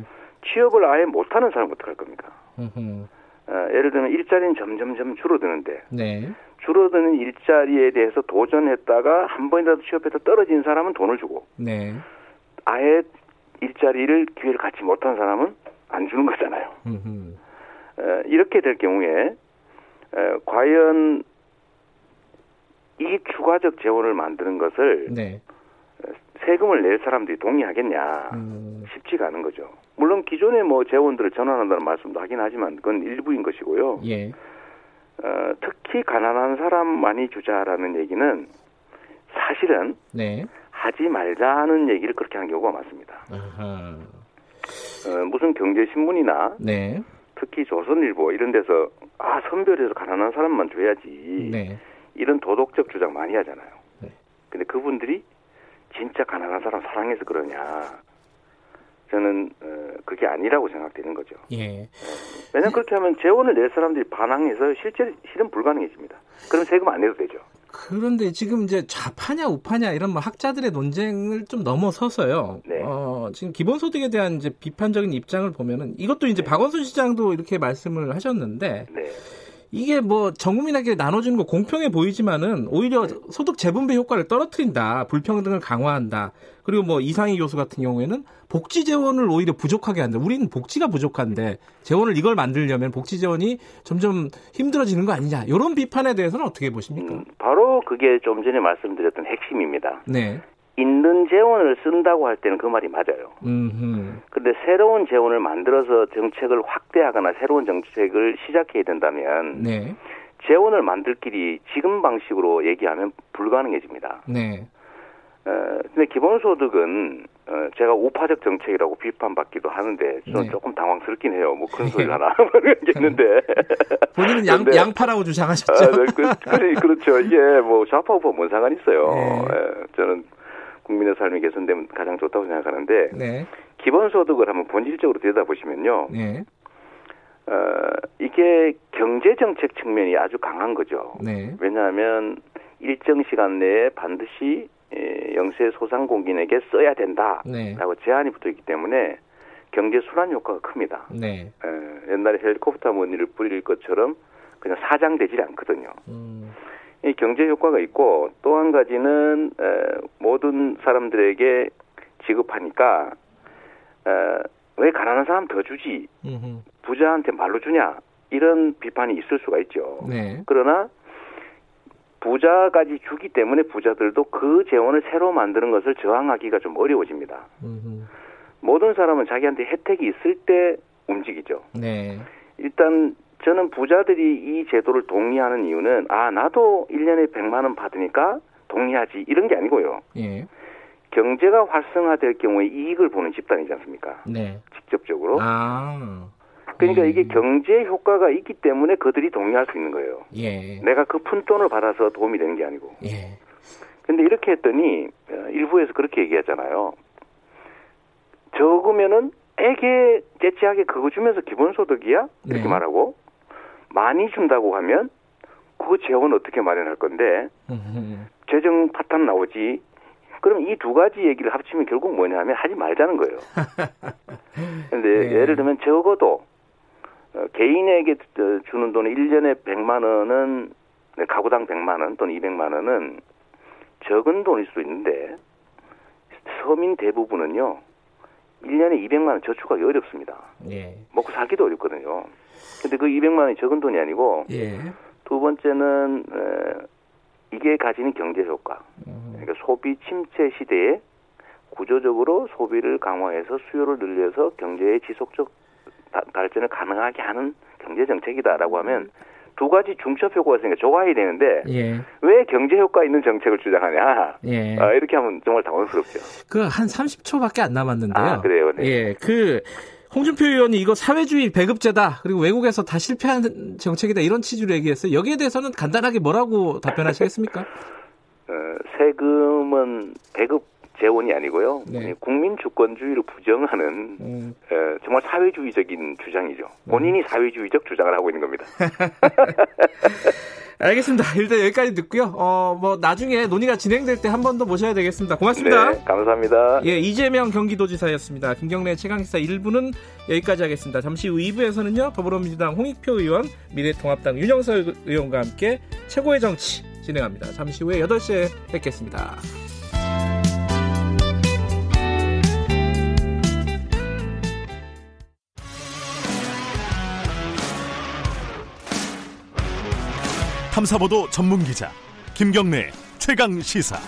취업을 아예 못하는 사람 은 어떡할 겁니까? 음흠. 어, 예를 들면 일자리는 점점점 줄어드는데 네. 줄어드는 일자리에 대해서 도전했다가 한 번이라도 취업해서 떨어진 사람은 돈을 주고 네. 아예 일자리를 기회를 갖지 못한 사람은 안 주는 거잖아요. 음흠. 어, 이렇게 될 경우에 어, 과연 이 추가적 재원을 만드는 것을 네. 세금을 낼 사람들이 동의하겠냐 음. 쉽지가 않은 거죠. 물론 기존의 뭐 재원들을 전환한다는 말씀도 하긴 하지만 그건 일부인 것이고요. 예. 어, 특히 가난한 사람 많이 주자라는 얘기는 사실은 네. 하지 말자는 얘기를 그렇게 한 경우가 많습니다. 어, 무슨 경제신문이나 네. 특히 조선일보 이런 데서 아 선별해서 가난한 사람만 줘야지 네. 이런 도덕적 주장 많이 하잖아요. 네. 근데 그분들이 진짜 가난한 사람 사랑해서 그러냐? 저는 어, 그게 아니라고 생각되는 거죠. 예. 왜냐하면 그렇게 하면 재원을 낼 사람들이 반항해서 실제 실은 불가능해집니다. 그럼 세금 안 내도 되죠. 그런데 지금 이제 좌파냐 우파냐 이런 뭐 학자들의 논쟁을 좀 넘어서서요. 네. 어, 지금 기본소득에 대한 이제 비판적인 입장을 보면은 이것도 이제 박원순 시장도 이렇게 말씀을 하셨는데 네. 이게 뭐 전국민에게 나눠주는 거 공평해 보이지만은 오히려 소득 재분배 효과를 떨어뜨린다. 불평등을 강화한다. 그리고 뭐 이상희 교수 같은 경우에는 복지 재원을 오히려 부족하게 한다. 우리는 복지가 부족한데 재원을 이걸 만들려면 복지 재원이 점점 힘들어지는 거 아니냐. 이런 비판에 대해서는 어떻게 보십니까? 음, 바로 그게 좀 전에 말씀드렸던 핵심입니다. 네. 있는 재원을 쓴다고 할 때는 그 말이 맞아요. 근데 새로운 재원을 만들어서 정책을 확대하거나 새로운 정책을 시작해야 된다면 네. 재원을 만들 길이 지금 방식으로 얘기하면 불가능해집니다. 네. 어, 근데 기본소득은 어, 제가 우파적 정책이라고 비판받기도 하는데 저는 네. 조금 당황스럽긴 해요. 뭐 큰 소리 하나 모르겠는데 본인은 양, 근데, 양파라고 주장하셨죠. 아, 네, 그, 그, 그렇죠. 이게 뭐 좌파 우파 뭔 상관 있어요. 네. 예, 저는 국민의 삶이 개선되면 가장 좋다고 생각하는데 네. 기본소득을 한번 본질적으로 들여다보시면요. 네. 어, 이게 경제 정책 측면이 아주 강한 거죠. 네. 왜냐하면 일정 시간 내에 반드시 예, 영세 소상공인에게 써야 된다라고 네. 제한이 붙어 있기 때문에 경제 순환 효과가 큽니다. 네. 에, 예, 옛날에 헬리콥터 무늬를 뿌릴 것처럼 그냥 사장되지 않거든요. 음. 이 경제 효과가 있고 또 한 가지는 에, 모든 사람들에게 지급하니까 에, 왜 가난한 사람 더 주지. 부자한테 말로 주냐 이런 비판이 있을 수가 있죠. 네. 그러나 부자까지 주기 때문에 부자들도 그 재원을 새로 만드는 것을 저항하기가 좀 어려워집니다. 음흠. 모든 사람은 자기한테 혜택이 있을 때 움직이죠. 네. 일단 저는 부자들이 이 제도를 동의하는 이유는 아 나도 1년에 100만 원 받으니까 동의하지 이런 게 아니고요. 예. 경제가 활성화될 경우에 이익을 보는 집단이지 않습니까? 네. 직접적으로. 아. 그러니까 음. 이게 경제 효과가 있기 때문에 그들이 동의할 수 있는 거예요. 예. 내가 그 푼 돈을 받아서 도움이 되는 게 아니고. 예. 근데 이렇게 했더니 어, 일부에서 그렇게 얘기하잖아요. 적으면은 애게 째째하게 그거 주면서 기본소득이야? 이렇게 네. 말하고 많이 준다고 하면 그 재원 어떻게 마련할 건데 재정 파탄 나오지 그럼 이 두 가지 얘기를 합치면 결국 뭐냐면 하지 말자는 거예요. 근데 네. 예를 들면 적어도 어, 개인에게 주는 돈은 1년에 100만 원은 네, 가구당 100만 원 또는 200만 원은 적은 돈일 수 있는데 서민 대부분은요 1년에 200만 원 저축하기 어렵습니다. 예. 먹고 살기도 어렵거든요. 근데 그 200만 원이 적은 돈이 아니고 예. 두 번째는 에, 이게 가지는 경제 효과. 음. 그러니까 소비 침체 시대에 구조적으로 소비를 강화해서 수요를 늘려서 경제의 지속적 발전을 가능하게 하는 경제 정책이다라고 하면 두 가지 중첩 효과가 있으니까 좋아야 되는데 예. 왜 경제 효과 있는 정책을 주장하냐 예. 아, 이렇게 하면 정말 당황스럽죠. 그 한 30초밖에 안 남았는데요. 아, 그래요. 네. 예, 그 홍준표 의원이 이거 사회주의 배급제다 그리고 외국에서 다 실패한 정책이다 이런 취지로 얘기했어요. 여기에 대해서는 간단하게 뭐라고 답변하시겠습니까? 어, 세금은 배급 재원이 아니고요. 네. 국민 주권주의를 부정하는 음. 에, 정말 사회주의적인 주장이죠. 본인이 음. 사회주의적 주장을 하고 있는 겁니다. 알겠습니다. 일단 여기까지 듣고요. 어, 뭐 나중에 논의가 진행될 때 한 번 더 모셔야 되겠습니다. 고맙습니다. 네, 감사합니다. 예, 이재명 경기도지사였습니다. 김경래 최강시사 1부는 여기까지 하겠습니다. 잠시 후 2부에서는요. 더불어민주당 홍익표 의원, 미래통합당 윤영설 의원과 함께 최고의 정치 진행합니다. 잠시 후에 8시에 뵙겠습니다. 탐사보도 전문 기자 김경래 최강 시사.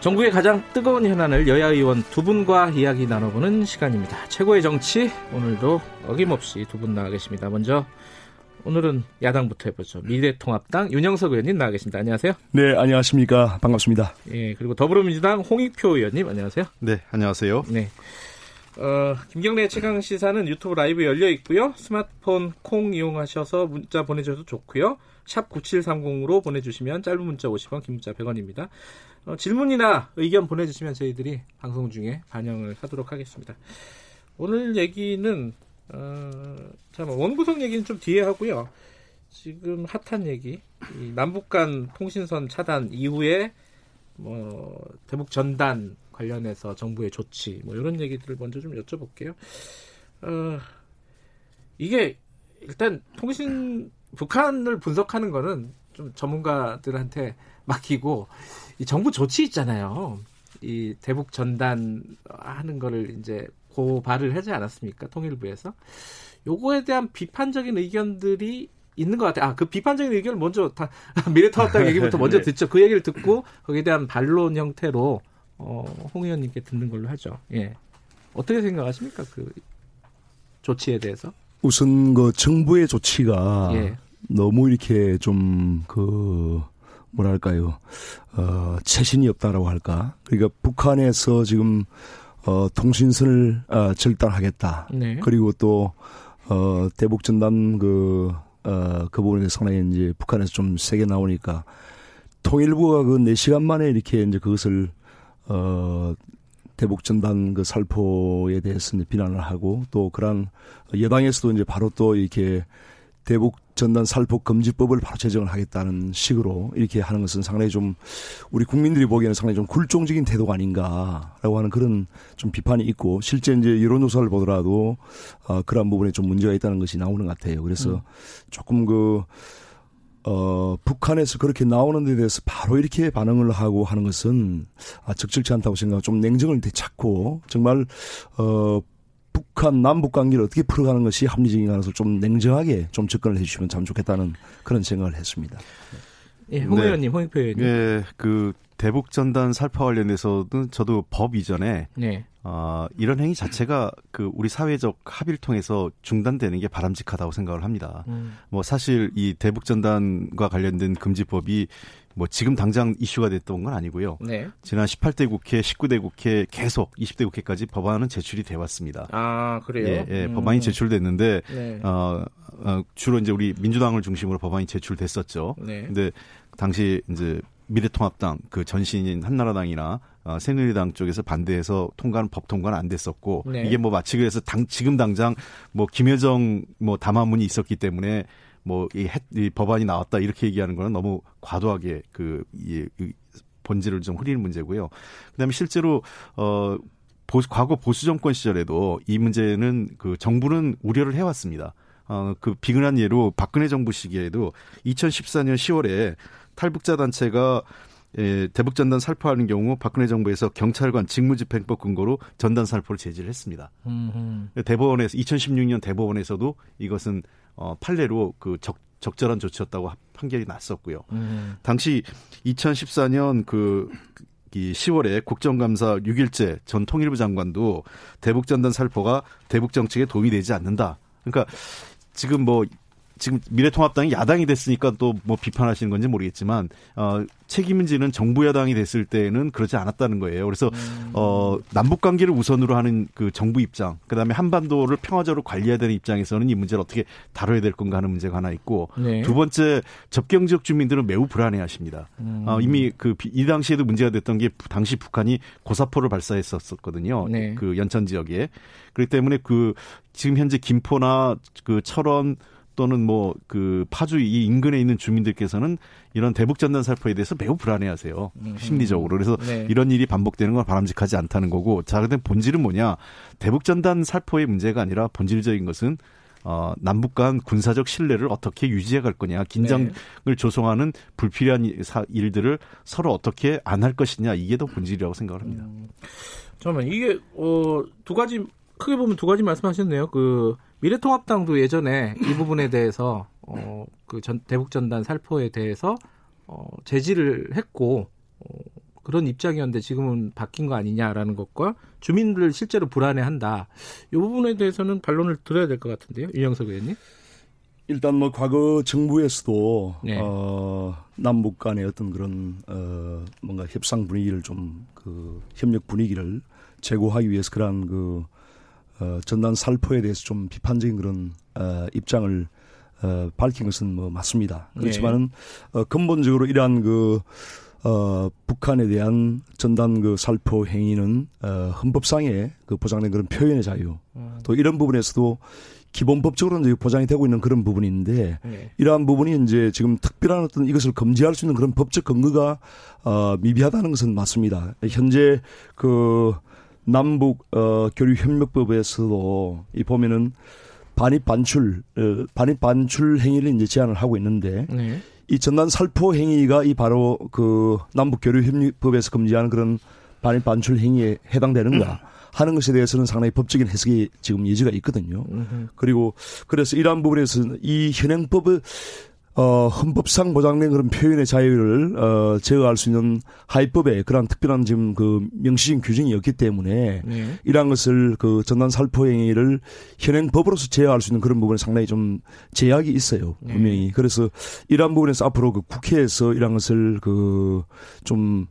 전국의 가장 뜨거운 현안을 여야 의원 두 분과 이야기 나눠보는 시간입니다. 최고의 정치 오늘도 어김없이 두 분 나와 계십니다. 먼저 오늘은 야당부터 해보죠. 미래통합당 윤영석 의원님 나와 계십니다. 안녕하세요. 네, 안녕하십니까. 반갑습니다. 예, 그리고 더불어민주당 홍익표 의원님 안녕하세요. 네, 안녕하세요. 네. 어, 김경래 최강 시사는 유튜브 라이브 열려 있고요. 스마트폰 콩 이용하셔서 문자 보내주셔도 좋고요. 샵 9730으로 보내주시면 짧은 문자 50원, 긴 문자 100원입니다. 어, 질문이나 의견 보내주시면 저희들이 방송 중에 반영을 하도록 하겠습니다. 오늘 얘기는 어, 잠깐 원구성 얘기는 좀 뒤에 하고요. 지금 핫한 얘기, 남북 간 통신선 차단 이후에 뭐 대북 전단 관련해서 정부의 조치 뭐 이런 얘기들을 먼저 좀 여쭤볼게요. 어, 이게 일단 통신 북한을 분석하는 거는 좀 전문가들한테 맡기고 이 정부 조치 있잖아요. 이 대북 전단 하는 거를 이제 고발을 하지 않았습니까? 통일부에서. 요거에 대한 비판적인 의견들이 있는 것 같아요. 아, 그 비판적인 의견을 먼저 다 미래통합당 얘기부터 먼저 네. 듣죠. 그 얘기를 듣고 거기에 대한 반론 형태로 어, 홍 의원님께 듣는 걸로 하죠. 예. 어떻게 생각하십니까? 그 조치에 대해서? 우선 그 정부의 조치가 예. 너무 이렇게 좀 그 뭐랄까요? 어, 최신이 없다라고 할까? 그러니까 북한에서 지금 어, 통신선을 어, 절단하겠다. 네. 그리고 또 어, 대북 전단 그 어, 그 부분에 상당히 이제 북한에서 좀 세게 나오니까 통일부가 그 4시간 만에 이렇게 이제 그것을 어, 대북 전단 그 살포에 대해서 이제 비난을 하고 또 그런 여당에서도 이제 바로 또 이렇게 대북 전단 살포 금지법을 바로 제정을 하겠다는 식으로 이렇게 하는 것은 상당히 좀 우리 국민들이 보기에는 상당히 좀 굴종적인 태도가 아닌가라고 하는 그런 좀 비판이 있고 실제 이제 여론조사를 보더라도 어, 그러한 부분에 좀 문제가 있다는 것이 나오는 것 같아요. 그래서 음. 조금 그 어, 북한에서 그렇게 나오는 데 대해서 바로 이렇게 반응을 하고 하는 것은 아, 적절치 않다고 생각하고 좀 냉정을 되찾고 정말 어, 북한 남북 관계를 어떻게 풀어가는 것이 합리적인가 해서 좀 냉정하게 좀 접근을 해주시면 참 좋겠다는 그런 생각을 했습니다. 예, 홍 의원님, 네. 홍익표 의원님. 예, 그 대북 전단 살포 관련해서는 저도 법 이전에 네. 어, 이런 행위 자체가 그 우리 사회적 합의를 통해서 중단되는 게 바람직하다고 생각을 합니다. 음. 뭐 사실 이 대북 전단과 관련된 금지법이 뭐 지금 당장 이슈가 됐던 건 아니고요. 네. 지난 18대 국회, 19대 국회 계속 20대 국회까지 법안은 제출이 돼 왔습니다. 아, 그래요? 예, 예 음. 법안이 제출됐는데 네. 어, 어, 주로 이제 우리 민주당을 중심으로 법안이 제출됐었죠. 네. 근데 당시 이제 미래통합당 그 전신인 한나라당이나 어, 새누리당 쪽에서 반대해서 통과는 법 통과는 안 됐었고 네. 이게 뭐 마치 그래서 당 지금 당장 뭐 김여정 뭐 담화문이 있었기 때문에 뭐이 이 법안이 나왔다 이렇게 얘기하는 거는 너무 과도하게 그 이, 이 본질을 좀 흐리는 문제고요. 그다음에 실제로 어 보수, 과거 보수 정권 시절에도 이 문제는 그 정부는 우려를 해왔습니다. 어, 그 비근한 예로 박근혜 정부 시기에도 2014년 10월에 탈북자 단체가 예, 대북 전단 살포하는 경우 박근혜 정부에서 경찰관 직무집행법 근거로 전단 살포를 제지를 했습니다. 음흠. 대법원에서 2016년 대법원에서도 이것은 어, 판례로 그 적, 적절한 조치였다고 판결이 났었고요. 음. 당시 2014년 그, 이 10월에 국정감사 6일째 전 통일부 장관도 대북 전단 살포가 대북 정책에 도움이 되지 않는다. 그러니까 지금 뭐 지금 미래통합당이 야당이 됐으니까 또 뭐 비판하시는 건지 모르겠지만 어 책임지는 정부 여당이 됐을 때는 그렇지 않았다는 거예요. 그래서 음. 어 남북 관계를 우선으로 하는 그 정부 입장, 그다음에 한반도를 평화적으로 관리해야 되는 입장에서는 이 문제를 어떻게 다뤄야 될 건가 하는 문제가 하나 있고 네. 두 번째 접경 지역 주민들은 매우 불안해하십니다. 음. 어, 이미 그 이 당시에도 문제가 됐던 게 당시 북한이 고사포를 발사했었거든요. 네. 그 연천 지역에 그렇기 때문에 그 지금 현재 김포나 그 철원 또는 뭐 그 파주 이 인근에 있는 주민들께서는 이런 대북 전단 살포에 대해서 매우 불안해하세요. 음. 심리적으로. 그래서 네. 이런 일이 반복되는 건 바람직하지 않다는 거고 자, 근데 본질은 뭐냐? 대북 전단 살포의 문제가 아니라 본질적인 것은 어, 남북 간 군사적 신뢰를 어떻게 유지해 갈 거냐, 긴장을 네. 조성하는 불필요한 일들을 서로 어떻게 안 할 것이냐, 이게 더 본질이라고 생각을 합니다. 음, 잠깐만, 이게, 어, 두 가지, 크게 보면 두 가지 말씀하셨네요. 그, 미래통합당도 예전에 이 부분에 대해서 어, 그 전, 대북전단 살포에 대해서 어, 제지를 했고 어, 그런 입장이었는데 지금은 바뀐 거 아니냐라는 것과 주민들 실제로 불안해한다. 이 부분에 대해서는 반론을 들어야 될 것 같은데요, 윤영석 의원님. 일단 뭐 과거 정부에서도 네. 어, 남북 간의 어떤 그런 어, 뭔가 협상 분위기를 좀 그 협력 분위기를 제고하기 위해서 그러한 그 어, 전단 살포에 대해서 좀 비판적인 그런 어, 입장을 어, 밝힌 것은 뭐 맞습니다. 그렇지만은 네. 어, 근본적으로 이러한 그 어, 북한에 대한 전단 그 살포 행위는 어, 헌법상에 그 보장된 그런 표현의 자유 음. 또 이런 부분에서도 기본법적으로 이제 보장이 되고 있는 그런 부분인데 네. 이러한 부분이 이제 지금 특별한 어떤 이것을 금지할 수 있는 그런 법적 근거가 어 미비하다는 것은 맞습니다. 현재 그 남북 어 교류 협력법에서도 이 보면은 반입 반출 어, 반입 반출 행위를 이제 제한을 하고 있는데 네. 이 전단 살포 행위가 이 바로 그 남북 교류 협력법에서 금지하는 그런 반입 반출 행위에 해당되는가 하는 것에 대해서는 상당히 법적인 해석이 지금 예지가 있거든요. 그리고 그래서 이러한 부분에서 이 현행법을 어, 헌법상 보장된 그런 표현의 자유를, 어, 제어할 수 있는 하위법에 그런 특별한 지금 그 명시적인 규정이 없기 때문에 네. 이러한 것을 그 전단 살포 행위를 현행 법으로서 제어할 수 있는 그런 부분에 상당히 좀 제약이 있어요. 네. 분명히. 네. 그래서 이러한 부분에서 앞으로 그 국회에서 이러한 것을 그 좀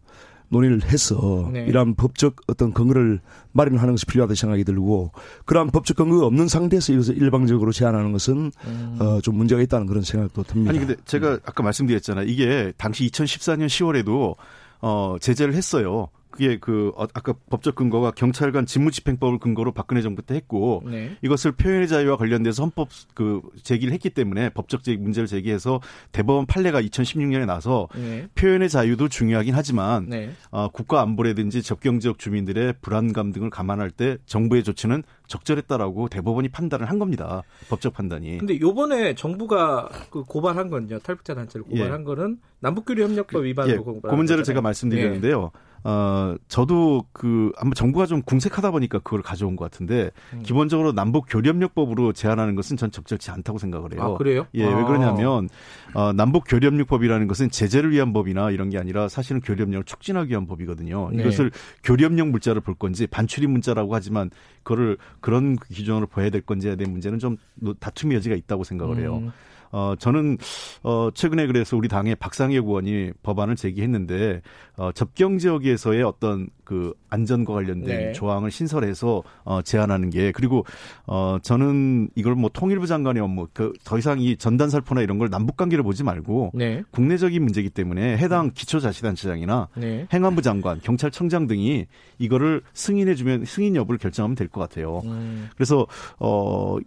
논의를 해서 네. 이러한 법적 어떤 근거를 마련하는 것이 필요하다 생각이 들고 그러한 법적 근거가 없는 상태에서 이것을 일방적으로 제한하는 것은 음. 어, 좀 문제가 있다는 그런 생각도 듭니다. 아니 근데 제가 아까 말씀드렸잖아요. 이게 당시 2014년 10월에도 어, 제재를 했어요. 그게 그 어, 아까 법적 근거가 경찰관 직무집행법을 근거로 박근혜 정부 때 했고 네. 이것을 표현의 자유와 관련돼서 헌법 그 제기를 했기 때문에 법적 제 문제를 제기해서 대법원 판례가 2016년에 나서 네. 표현의 자유도 중요하긴 하지만 네. 어, 국가 안보라든지 접경 지역 주민들의 불안감 등을 감안할 때 정부의 조치는 적절했다라고 대법원이 판단을 한 겁니다. 법적 판단이. 근데 요번에 정부가 그 고발한 건요. 탈북자 단체를 고발한 예. 거는 남북교류 협력법 위반으로 그, 예. 그 문제를 제가 말씀드렸는데요. 예. 어, 저도 그, 아마 정부가 좀 궁색하다 보니까 그걸 가져온 것 같은데, 음. 기본적으로 남북 교류협력법으로 제한하는 것은 전 적절치 않다고 생각을 해요. 아, 그래요? 예, 아. 왜 그러냐면, 어, 남북 교류협력법이라는 것은 제재를 위한 법이나 이런 게 아니라 사실은 교류협력을 촉진하기 위한 법이거든요. 네. 이것을 교류협력 물자를 볼 건지, 반출입 문자라고 하지만, 그거를 그런 기준으로 봐야 될 건지에 대한 문제는 좀 다툼의 여지가 있다고 생각을 해요. 음. 어, 저는, 어, 최근에 그래서 우리 당의 박상혁 의원이 법안을 제기했는데, 어, 접경 지역에서의 어떤 그 안전과 관련된 네. 조항을 신설해서, 어, 제안하는 게, 그리고, 어, 저는 이걸 뭐 통일부 장관이 뭐, 그, 더 이상 이 전단 살포나 이런 걸 남북 관계를 보지 말고, 네. 국내적인 문제이기 때문에 해당 기초자치단체장이나 네. 행안부 장관, 경찰청장 등이 이거를 승인해주면, 승인 여부를 결정하면 될 것 같아요. 음. 그래서, 어,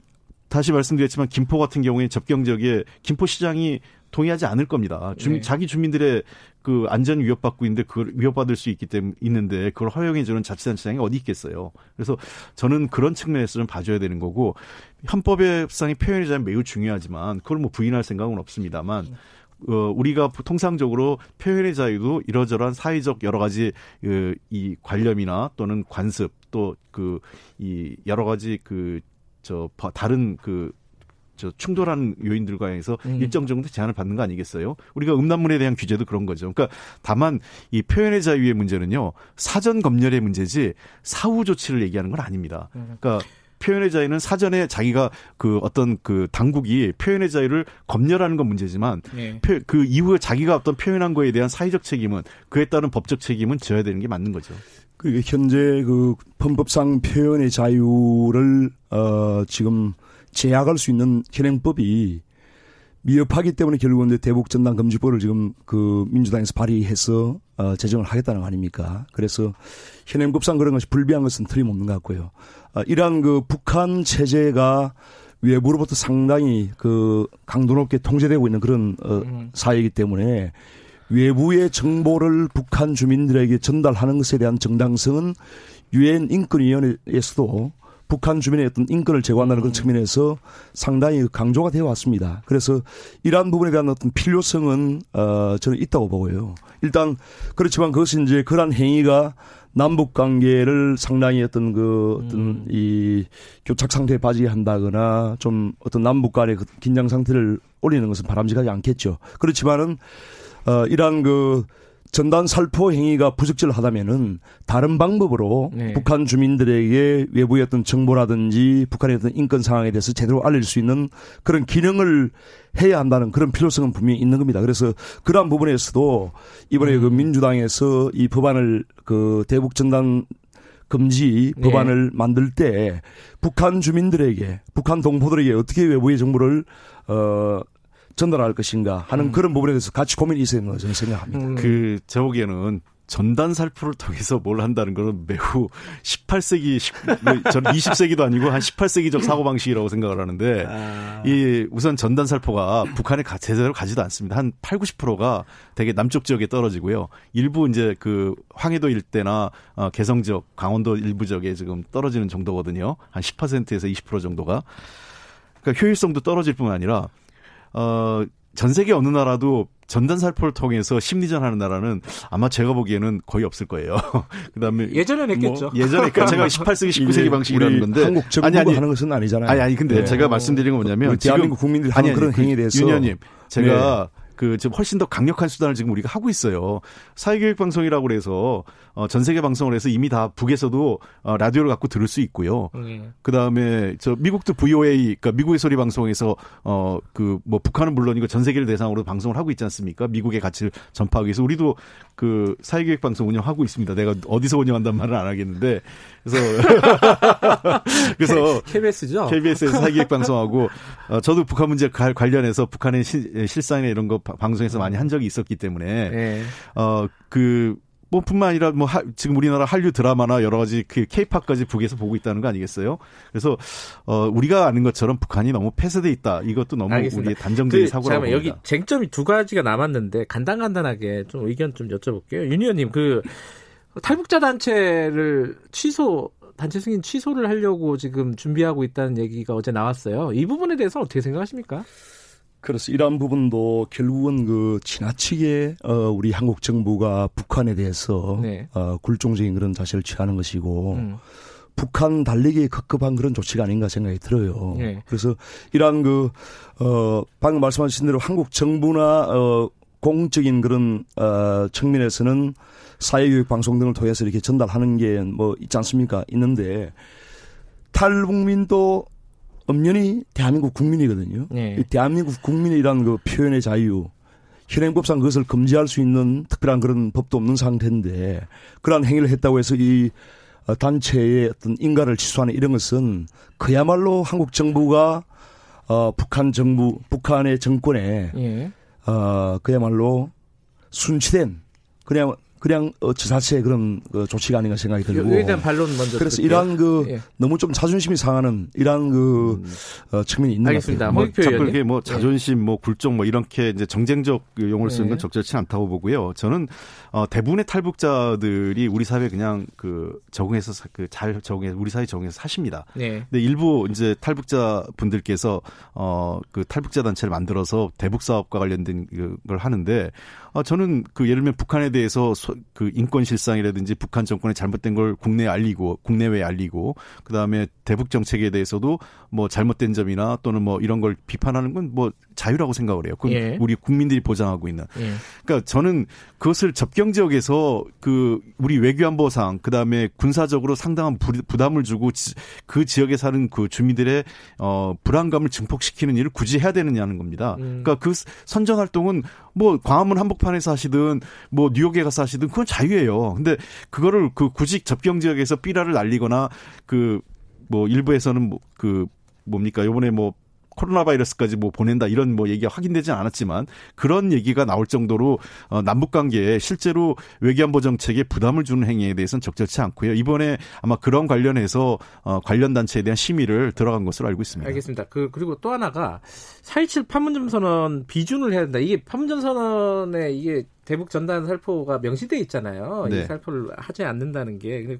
다시 말씀드렸지만 김포 같은 경우에 접경 지역에 김포 시장이 동의하지 않을 겁니다. 주민, 네. 자기 주민들의 그 안전 위협받고 있는데 그걸 위협받을 수 있기 때문에 있는데 그걸 허용해주는 자치단체장이 어디 있겠어요. 그래서 저는 그런 측면에서 좀 봐줘야 되는 거고 헌법의상의 표현의 자유 매우 중요하지만 그걸 뭐 부인할 생각은 없습니다만 어, 우리가 통상적으로 표현의 자유도 이러저러한 사회적 여러 가지 그, 이 관념이나 또는 관습 또 그 이 여러 가지 그 저 다른 그저 충돌하는 요인들과 해서 음. 일정 정도 제한을 받는 거 아니겠어요? 우리가 음란물에 대한 규제도 그런 거죠. 그러니까 다만 이 표현의 자유의 문제는요 사전 검열의 문제지 사후 조치를 얘기하는 건 아닙니다. 음. 그러니까 표현의 자유는 사전에 자기가 그 어떤 그 당국이 표현의 자유를 검열하는 건 문제지만 네. 그 이후에 자기가 어떤 표현한 거에 대한 사회적 책임은 그에 따른 법적 책임은 져야 되는 게 맞는 거죠. 그 현재 그 헌법상 표현의 자유를 어 지금 제약할 수 있는 현행법이 미흡하기 때문에 결국은 이제 대북 전단 금지법을 지금 그 민주당에서 발의해서 어 제정을 하겠다는 거 아닙니까? 그래서 현행법상 그런 것이 불비한 것은 틀림없는 것 같고요. 어 이러한 그 북한 체제가 외부로부터 상당히 그 강도 높게 통제되고 있는 그런 어 음. 사회이기 때문에 외부의 정보를 북한 주민들에게 전달하는 것에 대한 정당성은 유엔 인권위원회에서도 북한 주민의 어떤 인권을 제고한다는 그런 음. 측면에서 상당히 강조가 되어 왔습니다. 그래서 이러한 부분에 대한 어떤 필요성은 어 저는 있다고 보고요. 일단 그렇지만 그것이 이제 그러한 행위가 남북 관계를 상당히 어떤 그 어떤 음. 이 교착 상태에 빠지게 한다거나 좀 어떤 남북 간의 그 긴장 상태를 올리는 것은 바람직하지 않겠죠. 그렇지만은 어, 이러한 그 전단 살포 행위가 부적절하다면은 다른 방법으로 네. 북한 주민들에게 외부의 어떤 정보라든지 북한의 어떤 인권 상황에 대해서 제대로 알릴 수 있는 그런 기능을 해야 한다는 그런 필요성은 분명히 있는 겁니다. 그래서 그러한 부분에서도 이번에 그 음. 그 민주당에서 이 법안을 그 대북 전단 금지 네. 법안을 만들 때 북한 주민들에게 북한 동포들에게 어떻게 외부의 정보를 어 전달할 것인가 하는 음. 그런 부분에 대해서 같이 고민이 있어야 된다고 저는 생각합니다. 음. 그 제 보기에는 전단 살포를 통해서 뭘 한다는 거는 매우 18세기, 저는 20세기도 아니고 한 18세기적 사고방식이라고 생각을 하는데, 아... 이 우선 전단 살포가 북한에 가, 제대로 가지도 않습니다. 한 8, 90%가 되게 남쪽 지역에 떨어지고요. 일부 이제 그 황해도 일대나 어, 개성 지역, 강원도 일부 지역에 지금 떨어지는 정도거든요. 한 10%에서 20% 정도가. 그러니까 효율성도 떨어질 뿐 아니라, 어, 전 세계 어느 나라도 전단 살포를 통해서 심리전 하는 나라는 아마 제가 보기에는 거의 없을 거예요. 그다음에 예전에 했겠죠. 뭐 예전에 그러니까 제가 18세기 19세기 방식이라는 건데 한국 정부가 아니, 아니, 하는 것은 아니잖아요. 아니 아니 근데 네. 제가 말씀드린 건 뭐냐면 대한민국 국민들이 하는 아니, 그런 그 행위에 대해서 윤현님 제가 네. 그 지금 훨씬 더 강력한 수단을 지금 우리가 하고 있어요. 사회교육 방송이라고 그래서 어, 전 세계 방송을 해서 이미 다 북에서도 어, 라디오를 갖고 들을 수 있고요. 네. 그 다음에 저 미국도 VOA, 그러니까 미국의 소리 방송에서 어 그 뭐 북한은 물론이고 전 세계를 대상으로 방송을 하고 있지 않습니까? 미국의 가치를 전파하기 위해서 우리도 그 사회교육 방송 운영하고 있습니다. 내가 어디서 운영한다는 말은 안 하겠는데 그래서 그래서 KBS죠. KBS에서 사회교육 방송하고 어, 저도 북한 문제 관련해서 북한의 실, 실상이나 이런 거 방송에서 많이 한 적이 있었기 때문에 네. 어그 뭐 뿐만 아니라 뭐 하, 지금 우리나라 한류 드라마나 여러 가지 그 케이팝까지 북에서 보고 있다는 거 아니겠어요? 그래서 어 우리가 아는 것처럼 북한이 너무 폐쇄돼 있다. 이것도 너무 알겠습니다. 우리의 단정적인 그, 사고라고. 여기 쟁점이 두 가지가 남았는데 간단간단하게 좀 의견 좀 여쭤볼게요. 윤 의원님 그 탈북자 단체를 취소 단체 승인 취소를 하려고 지금 준비하고 있다는 얘기가 어제 나왔어요. 이 부분에 대해서 어떻게 생각하십니까? 그래서 이러한 부분도 결국은 그 지나치게 어 우리 한국 정부가 북한에 대해서 네. 어 굴종적인 그런 자세를 취하는 것이고 음. 북한 달리기에 급급한 그런 조치가 아닌가 생각이 들어요. 네. 그래서 이러한 그 어 방금 말씀하신 대로 한국 정부나 어 공적인 그런 어 측면에서는 사회교육 방송 등을 통해서 이렇게 전달하는 게 뭐 있지 않습니까? 있는데 탈북민도 엄연히 대한민국 국민이거든요. 네. 대한민국 국민이란 그 표현의 자유, 현행법상 그것을 금지할 수 있는 특별한 그런 법도 없는 상태인데 그러한 행위를 했다고 해서 이 어, 단체의 어떤 인가를 취소하는 이런 것은 그야말로 한국 정부가 어 북한 정부 북한의 정권에 예. 어 그야말로 순치된 그냥 그냥 어, 지자체의 그런 그 조치가 아닌가 생각이 들고. 여기에 대한 반론 먼저. 그래서 드릴게요. 이러한 그 예. 너무 좀 자존심이 상하는 이러한 그 음. 어, 측면이 있는 알겠습니다. 것 같아요. 뭐, 자꾸 뭐 예. 자존심, 뭐 굴종 뭐 이렇게 이제 정쟁적 용어를 쓰는 건 예. 적절치 않다고 보고요. 저는 어, 대부분의 탈북자들이 우리 사회에 그냥 그 적응해서 그 잘 적응해 우리 사회 적응해서 사십니다. 네. 근데 일부 이제 탈북자 분들께서 어, 그 탈북자 단체를 만들어서 대북 사업과 관련된 걸 하는데 어, 저는 그 예를 들면 북한에 대해서 소, 그 인권 실상이라든지 북한 정권의 잘못된 걸 국내에 알리고 국내외에 알리고 그다음에 대북 정책에 대해서도 뭐 잘못된 점이나 또는 뭐 이런 걸 비판하는 건 뭐 자유라고 생각을 해요. 그 예. 우리 국민들이 보장하고 있는. 예. 그러니까 저는 그것을 접경 지역에서 그 우리 외교안보상 그다음에 군사적으로 상당한 부담을 주고 그 지역에 사는 그 주민들의 어 불안감을 증폭시키는 일을 굳이 해야 되느냐는 겁니다. 음. 그러니까 그 선전 활동은 뭐 광화문 한복 판에서 하시든 뭐 뉴욕에 가서 하시든 그건 자유예요. 근데 그거를 그 굳이 접경 지역에서 삐라를 날리거나 그 뭐 일부에서는 뭐그 뭡니까 요번에 뭐 코로나 바이러스까지 뭐 보낸다 이런 뭐 얘기가 확인되지는 않았지만 그런 얘기가 나올 정도로 어, 남북 관계에 실제로 외교안보 정책에 부담을 주는 행위에 대해서는 적절치 않고요. 이번에 아마 그런 관련해서 어, 관련 단체에 대한 심의를 들어간 것으로 알고 있습니다. 알겠습니다. 그 그리고 또 하나가 4.27 판문점 선언 비준을 해야 된다. 이게 판문점 선언에 이게 대북 전단 살포가 명시돼 있잖아요. 네. 이 살포를 하지 않는다는 게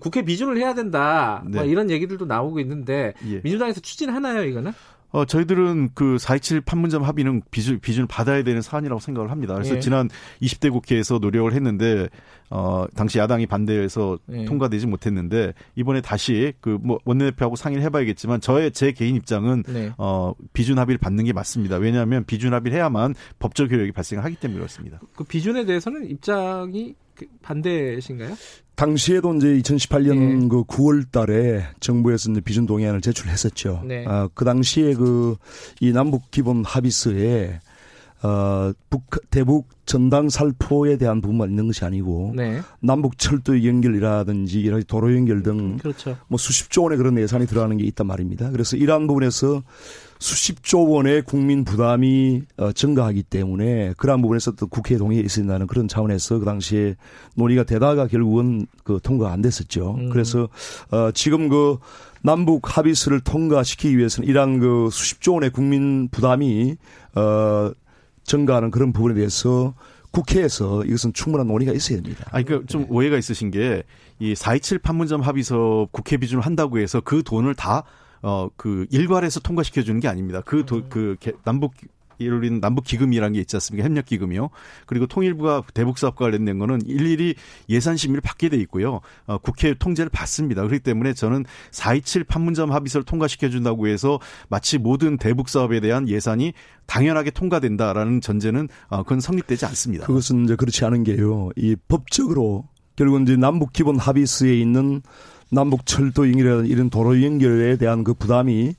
국회 비준을 해야 된다. 뭐 네. 뭐 이런 얘기들도 나오고 있는데 예. 민주당에서 추진하나요, 이거는? 어, 저희들은 그 4.27 판문점 합의는 비준, 비준을 받아야 되는 사안이라고 생각을 합니다. 그래서 예. 지난 20대 국회에서 노력을 했는데, 어, 당시 야당이 반대해서 예. 통과되지 못했는데, 이번에 다시 그 뭐 원내대표하고 상의를 해봐야겠지만, 저의 제 개인 입장은, 네. 어, 비준 합의를 받는 게 맞습니다. 왜냐하면 비준 합의를 해야만 법적 효력이 발생하기 때문에 그렇습니다. 그 비준에 대해서는 입장이 그 반대신가요? 당시에도 이제 2018년 네. 그 9월 달에 정부에서 이제 비준 동의안을 제출했었죠. 네. 아, 그 당시에 그 이 남북 기본 합의서에 어, 북, 대북 전당 살포에 대한 부분만 있는 것이 아니고 네. 남북 철도 연결이라든지 도로 연결 등 그렇죠. 뭐 수십조 원의 그런 예산이 들어가는 게 있단 말입니다. 그래서 이러한 부분에서 수십조 원의 국민 부담이 어, 증가하기 때문에 그러한 부분에서 또 국회 동의에 있어야 된다는 그런 차원에서 그 당시에 논의가 되다가 결국은 그 통과가 안 됐었죠. 음. 그래서 어, 지금 그 남북 합의서를 통과시키기 위해서는 이러한 그 수십조 원의 국민 부담이 어 증가하는 그런 부분에 대해서 국회에서 이것은 충분한 논의가 있어야 됩니다. 아니, 그좀 네. 오해가 있으신 게 이 427 판문점 합의서 국회 비준을 한다고 해서 그 돈을 다 어, 그 일괄해서 통과시켜 주는 게 아닙니다. 그, 도, 그, 남북 이룰린 남북 기금이라는 게 있지 않습니까? 협력 기금이요. 그리고 통일부가 대북 사업과 관련된 거는 일일이 예산 심의를 받게 돼 있고요. 어, 국회 통제를 받습니다. 그렇기 때문에 저는 427 판문점 합의서를 통과시켜 준다고 해서 마치 모든 대북 사업에 대한 예산이 당연하게 통과된다라는 전제는 어, 그건 성립되지 않습니다. 그것은 이제 그렇지 않은 게요. 이 법적으로 결국은 이제 남북 기본 합의서에 있는 남북 철도 연결이라든 이런 도로 연결에 대한 그 부담이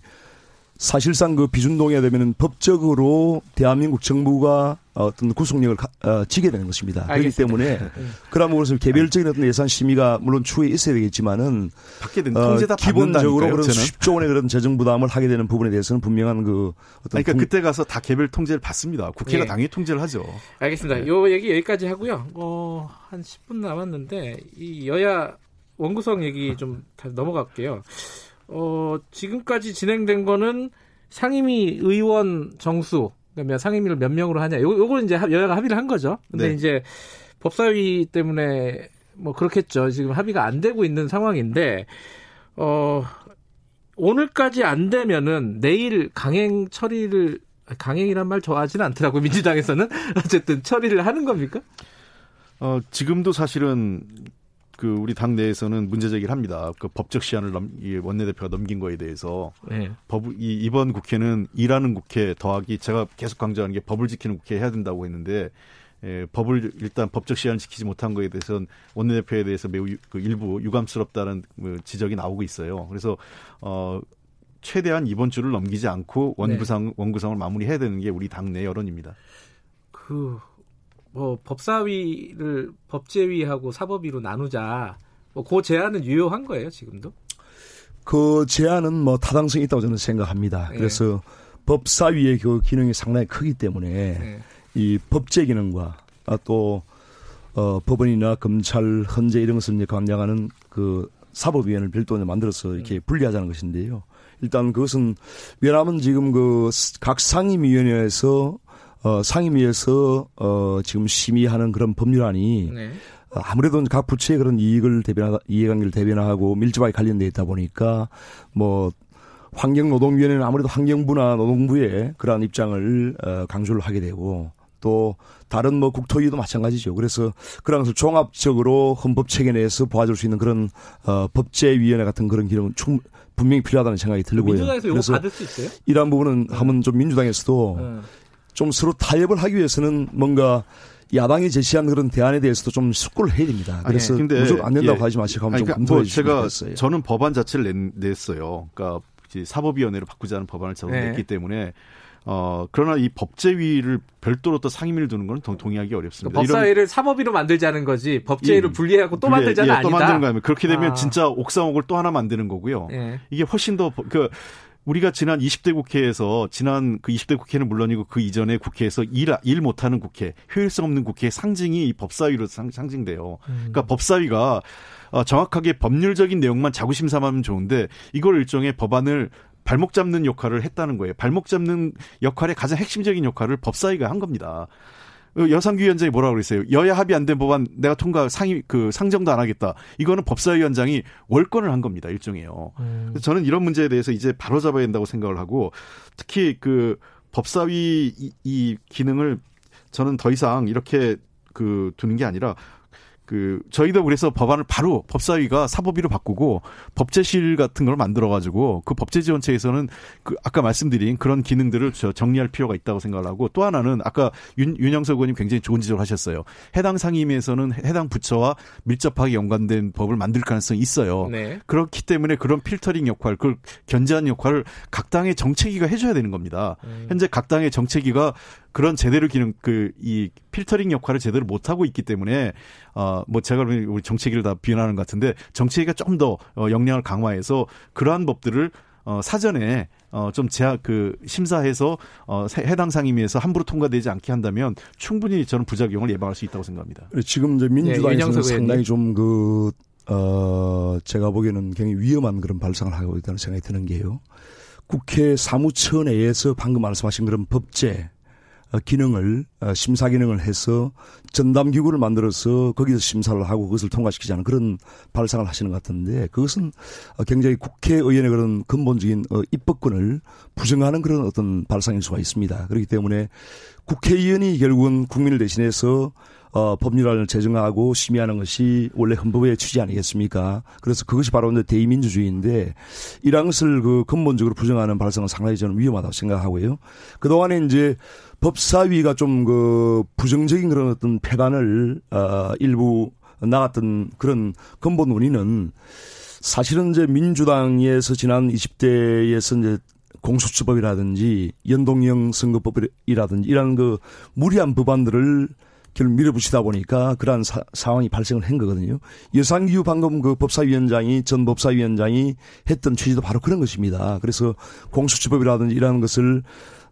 사실상 그 비준 동의가 되면은 법적으로 대한민국 정부가 어떤 구속력을 어, 지게 되는 것입니다. 알겠습니다. 그렇기 때문에 네. 부분에서 개별적인 어떤 예산 심의가 물론 추후에 있어야 되겠지만은 어, 기본적으로 그런 수십조 원의 그런 재정 부담을 하게 되는 부분에 대해서는 분명한 그 어떤 그러니까 통... 그때 가서 다 개별 통제를 받습니다. 국회가 네. 당연히 통제를 하죠. 알겠습니다. 네. 요 얘기 여기까지 하고요. 어, 한 10분 남았는데 이 여야 원구성 얘기 좀 넘어갈게요. 어, 지금까지 진행된 거는 상임위 의원 정수, 그러니까 상임위를 몇 명으로 하냐. 요, 요걸 이제 여야가 합의를 한 거죠. 근데 네. 이제 법사위 때문에 뭐 그렇겠죠. 지금 합의가 안 되고 있는 상황인데, 어, 오늘까지 안 되면은 내일 강행 처리를, 강행이란 말 좋아하지는 않더라고요. 민주당에서는. 어쨌든 처리를 하는 겁니까? 어, 지금도 사실은 그 우리 당 내에서는 문제 제기를 합니다. 그 법적 시한을 넘, 이 원내대표가 넘긴 거에 대해서 네. 법, 이, 이번 국회는 일하는 국회 더하기 제가 계속 강조하는 게 법을 지키는 국회 해야 된다고 했는데 예, 법을 일단 법적 시한을 지키지 못한 거에 대해서는 원내대표에 대해서 매우 유, 그 일부 유감스럽다는 그 지적이 나오고 있어요. 그래서 어 최대한 이번 주를 넘기지 않고 원구상 네. 원구성을 마무리해야 되는 게 우리 당내 여론입니다. 그 뭐 법사위를 법제위하고 사법위로 나누자. 뭐 그 제안은 유효한 거예요, 지금도? 그 제안은 뭐 타당성이 있다고 저는 생각합니다. 네. 그래서 법사위의 그 기능이 상당히 크기 때문에 네. 이 법제 기능과 또 어, 법원이나 검찰, 헌재 이런 것을 이제 관장하는 그 사법위원회를 별도로 만들어서 이렇게 음. 분리하자는 것인데요. 일단 그것은 왜냐하면 지금 그 각 상임위원회에서 어, 상임위에서 어, 지금 심의하는 그런 법률안이 네. 아무래도 각 부처의 그런 이익을 대변하, 이해관계를 대변하고 밀접하게 관련돼 있다 보니까 뭐 환경노동위원회는 아무래도 환경부나 노동부의 그러한 입장을 어, 강조를 하게 되고 또 다른 뭐 국토위도 마찬가지죠. 그래서 그런 것을 종합적으로 헌법 체계 내에서 보아줄 수 있는 그런 어, 법제위원회 같은 그런 기능은 충 분명히 필요하다는 생각이 들고요. 민주당에서 이거 받을 수 있어요? 이러한 부분은 네. 한번 좀 민주당에서도 네. 좀 서로 타협을 하기 위해서는 뭔가 야당이 제시한 그런 대안에 대해서도 좀 숙고를 해야 됩니다. 그래서 아니, 무조건 안 된다고 예. 하지 마시고 한번 그러니까 좀 검토해 뭐 주시면 저는 법안 자체를 냈, 어요 그러니까 사법위원회로 바꾸자는 법안을 저는 네. 냈기 때문에 어 그러나 이 법제위를 별도로 또 상임위를 두는 건 동의하기 어렵습니다. 그러니까 법사위를 사법위로 만들자는 거지 법제위를 예, 분리하고 또 만들자는 예, 아니다. 또 만드는 거면 그렇게 되면 아. 진짜 옥상옥을 또 하나 만드는 거고요. 예. 이게 훨씬 더 그 우리가 지난 20대 국회에서 지난 그 20대 국회는 물론이고 그 이전에 국회에서 일, 일 못하는 국회, 효율성 없는 국회의 상징이 이 법사위로 상, 상징돼요. 음. 그러니까 법사위가 어, 정확하게 법률적인 내용만 자구심 삼으면 좋은데 이걸 일종의 법안을 발목 잡는 역할을 했다는 거예요. 발목 잡는 역할의 가장 핵심적인 역할을 법사위가 한 겁니다. 어, 여상규위원장이 뭐라고 그랬어요? 여야 합의 안 된 법안 내가 통과 상의 그 상정도 안 하겠다. 이거는 법사위원장이 월권을 한 겁니다. 일종이에요. 음. 저는 이런 문제에 대해서 이제 바로 잡아야 된다고 생각을 하고 특히 그 법사위 이, 이 기능을 저는 더 이상 이렇게 그 두는 게 아니라 그 저희도 그래서 법안을 바로 법사위가 사법위로 바꾸고 법제실 같은 걸 만들어 가지고 그 법제지원체에서는 그 아까 말씀드린 그런 기능들을 저 정리할 필요가 있다고 생각을 하고 또 하나는 아까 윤, 윤영석 의원님 굉장히 좋은 지적을 하셨어요. 해당 상임위에서는 해당 부처와 밀접하게 연관된 법을 만들 가능성이 있어요. 네. 그렇기 때문에 그런 필터링 역할, 그걸 견제하는 역할을 각 당의 정책위가 해줘야 되는 겁니다. 음. 현재 각 당의 정책위가 그런 제대로 기능 그 이 필터링 역할을 제대로 못 하고 있기 때문에 어뭐 제가 우리 정책위를 다 비난하는 것 같은데 정책위가 조금 더 어, 역량을 강화해서 그러한 법들을 어 사전에 어좀 제약 그 심사해서 어 해당 상임위에서 함부로 통과되지 않게 한다면 충분히 저는 부작용을 예방할 수 있다고 생각합니다. 지금 이제 민주당에서는 예, 상당히 좀그 어, 제가 보기에는 굉장히 위험한 그런 발상을 하고 있다는 생각이 드는 게요. 국회 사무처 내에서 방금 말씀하신 그런 법제 어, 기능을 어, 심사 기능을 해서 전담 기구를 만들어서 거기서 심사를 하고 그것을 통과시키자는 그런 발상을 하시는 것 같은데 그것은 어, 굉장히 국회의원의 그런 근본적인 입법권을 부정하는 그런 어떤 발상일 수가 있습니다. 그렇기 때문에 국회의원이 결국은 국민을 대신해서 어, 법률안을 제정하고 심의하는 것이 원래 헌법의 취지 아니겠습니까? 그래서 그것이 바로 이제 대의민주주의인데 이런 것을 그 근본적으로 부정하는 발상은 상당히 저는 위험하다고 생각하고요. 그동안에 이제 법사위가 좀 그 부정적인 그런 어떤 폐단을 어, 일부 나갔던 그런 근본 원인은 사실은 이제 민주당에서 지난 20대에서 이제 공수처법이라든지 연동형 선거법이라든지 이런 그 무리한 법안들을 결국 밀어붙이다 보니까 그러한 사, 상황이 발생을 한 거거든요. 여상규 방금 그 법사위원장이 전 법사위원장이 했던 취지도 바로 그런 것입니다. 그래서 공수처법이라든지 이러한 것을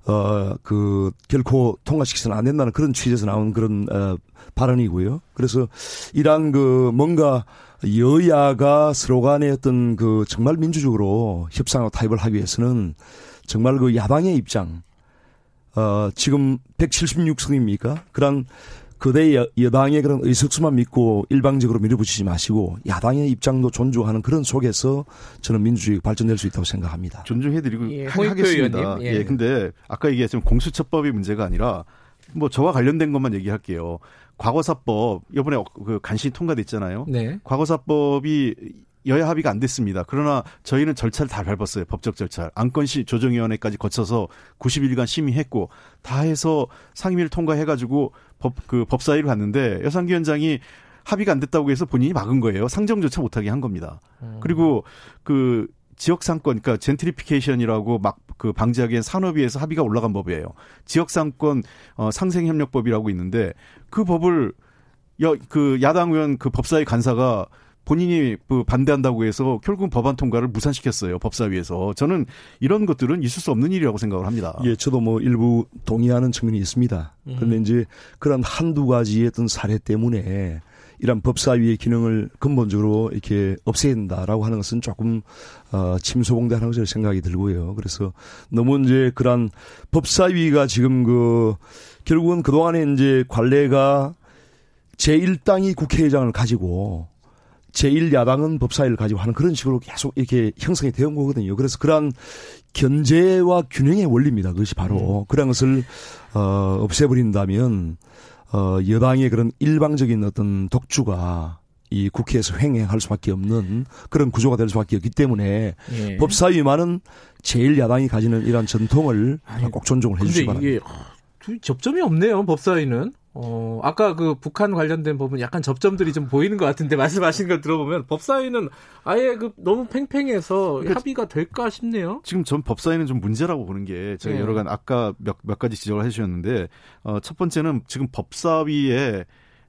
어, 그, 결코 통과시켜서는 안 된다는 그런 취지에서 나온 그런, 어, 발언이고요. 그래서 이러한 그 뭔가 여야가 서로 간의 어떤 그 정말 민주적으로 협상하고 타협을 하기 위해서는 정말 그 야당의 입장, 어, 지금 176석입니까? 그런 그대 여당의 그런 의석수만 믿고 일방적으로 밀어붙이지 마시고 야당의 입장도 존중하는 그런 속에서 저는 민주주의가 발전될 수 있다고 생각합니다. 존중해드리고 예, 하겠습니다. 예. 예. 근데 아까 얘기했지만 공수처법이 문제가 아니라 뭐 저와 관련된 것만 얘기할게요. 과거사법 이번에 그 간신히 통과됐잖아요. 네. 과거사법이 여야 합의가 안 됐습니다. 그러나 저희는 절차를 다 밟았어요. 법적 절차. 안건시 조정위원회까지 거쳐서 90일간 심의했고 다 해서 상임위를 통과해 가지고 법 그 법사위를 갔는데 여상기 위원장이 합의가 안 됐다고 해서 본인이 막은 거예요. 상정조차 못하게 한 겁니다. 음. 그리고 그 지역 상권, 그러니까 젠트리피케이션이라고 막 그 방지하기 위한 산업위에서 합의가 올라간 법이에요. 지역 상권 어, 상생 협력법이라고 있는데 그 법을 여, 그 야당 의원 그 법사위 간사가 본인이 그 반대한다고 해서 결국 법안 통과를 무산시켰어요. 법사위에서. 저는 이런 것들은 있을 수 없는 일이라고 생각을 합니다. 예, 저도 뭐 일부 동의하는 측면이 있습니다. 음. 그런데 이제 그런 한두 가지의 어떤 사례 때문에 이런 법사위의 기능을 근본적으로 이렇게 없애야 된다라고 하는 것은 조금 어 침소봉대하는 것으로 생각이 들고요. 그래서 너무 이제 그런 법사위가 지금 그 결국은 그 동안에 이제 관례가 제1당이 국회의장을 가지고 제1야당은 법사위를 가지고 하는 그런 식으로 계속 이렇게 형성이 되어 온 거거든요. 그래서 그러한 견제와 균형의 원리입니다. 그것이 바로. 음. 그런 것을, 어, 없애버린다면, 어, 여당의 그런 일방적인 어떤 독주가 이 국회에서 횡행할 수밖에 없는 그런 구조가 될 수밖에 없기 때문에 예. 법사위만은 제일 야당이 가지는 이러한 전통을 아니, 꼭 존중을 해주시기 바랍니다. 접점이 없네요 법사위는 어, 아까 그 북한 관련된 부분 약간 접점들이 좀 보이는 것 같은데 말씀하신 걸 들어보면 법사위는 아예 그 너무 팽팽해서 그러니까 합의가 될까 싶네요. 지금 전 법사위는 좀 문제라고 보는 게 제가 네. 여러 간 아까 몇, 몇 가지 지적을 해주셨는데 어, 첫 번째는 지금 법사위에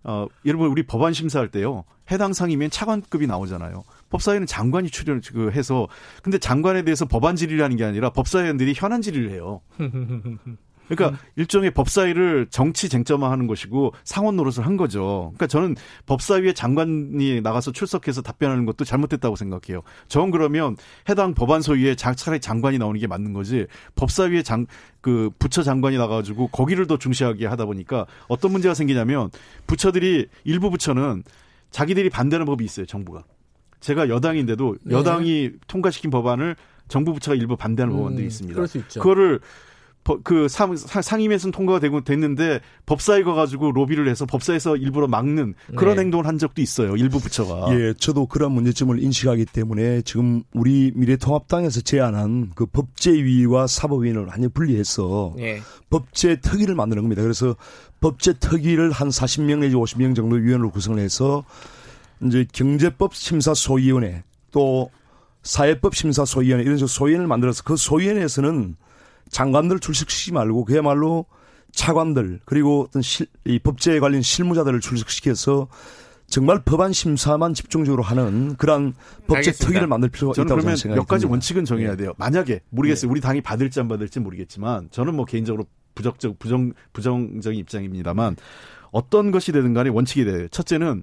어, 여러분 우리 법안 심사할 때요 해당 상이면 차관급이 나오잖아요. 법사위는 장관이 출연을 그 해서 근데 장관에 대해서 법안 질의라는 게 아니라 법사위원들이 현안 질의를 해요. 그러니까 음. 일종의 법사위를 정치 쟁점화하는 것이고 상원 노릇을 한 거죠. 그러니까 저는 법사위에 장관이 나가서 출석해서 답변하는 것도 잘못됐다고 생각해요. 전 그러면 해당 법안 소위에 차라리 장관이 나오는 게 맞는 거지. 법사위에 장 그 부처 장관이 나가가지고 거기를 더 중시하게 하다 보니까 어떤 문제가 생기냐면 부처들이 일부 부처는 자기들이 반대하는 법이 있어요. 정부가. 제가 여당인데도 네. 여당이 통과시킨 법안을 정부 부처가 일부 반대하는 음, 법안들이 있습니다. 그럴 수 있죠. 그거를 그 상, 상임위에서는 통과가 되고 됐는데 법사위 가가지고 로비를 해서 법사에서 일부러 막는 그런 네. 행동을 한 적도 있어요. 일부 부처가. 예, 저도 그런 문제점을 인식하기 때문에 지금 우리 미래통합당에서 제안한 그 법제위와 사법위원을 완전히 분리해서 네. 법제 특위를 만드는 겁니다. 그래서 법제 특위를 한 40명 내지 50명 정도 위원으로 구성을 해서 이제 경제법 심사 소위원회 또 사회법 심사 소위원회 이런 식으로 소위원회를 만들어서 그 소위원회에서는 장관들 출석시키지 말고 그야말로 차관들 그리고 어떤 실, 이 법제에 관련 실무자들을 출석시켜서 정말 법안 심사만 집중적으로 하는 그러한 법제 알겠습니다. 특위를 만들 필요가 있다고 그러면 생각합니다. 몇 가지 원칙은 정해야 네. 돼요. 만약에 모르겠어요. 네. 우리 당이 받을지 안 받을지 모르겠지만 저는 뭐 개인적으로 부적적 부정 부정적인 입장입니다만 어떤 것이 되든 간에 원칙이 돼요. 첫째는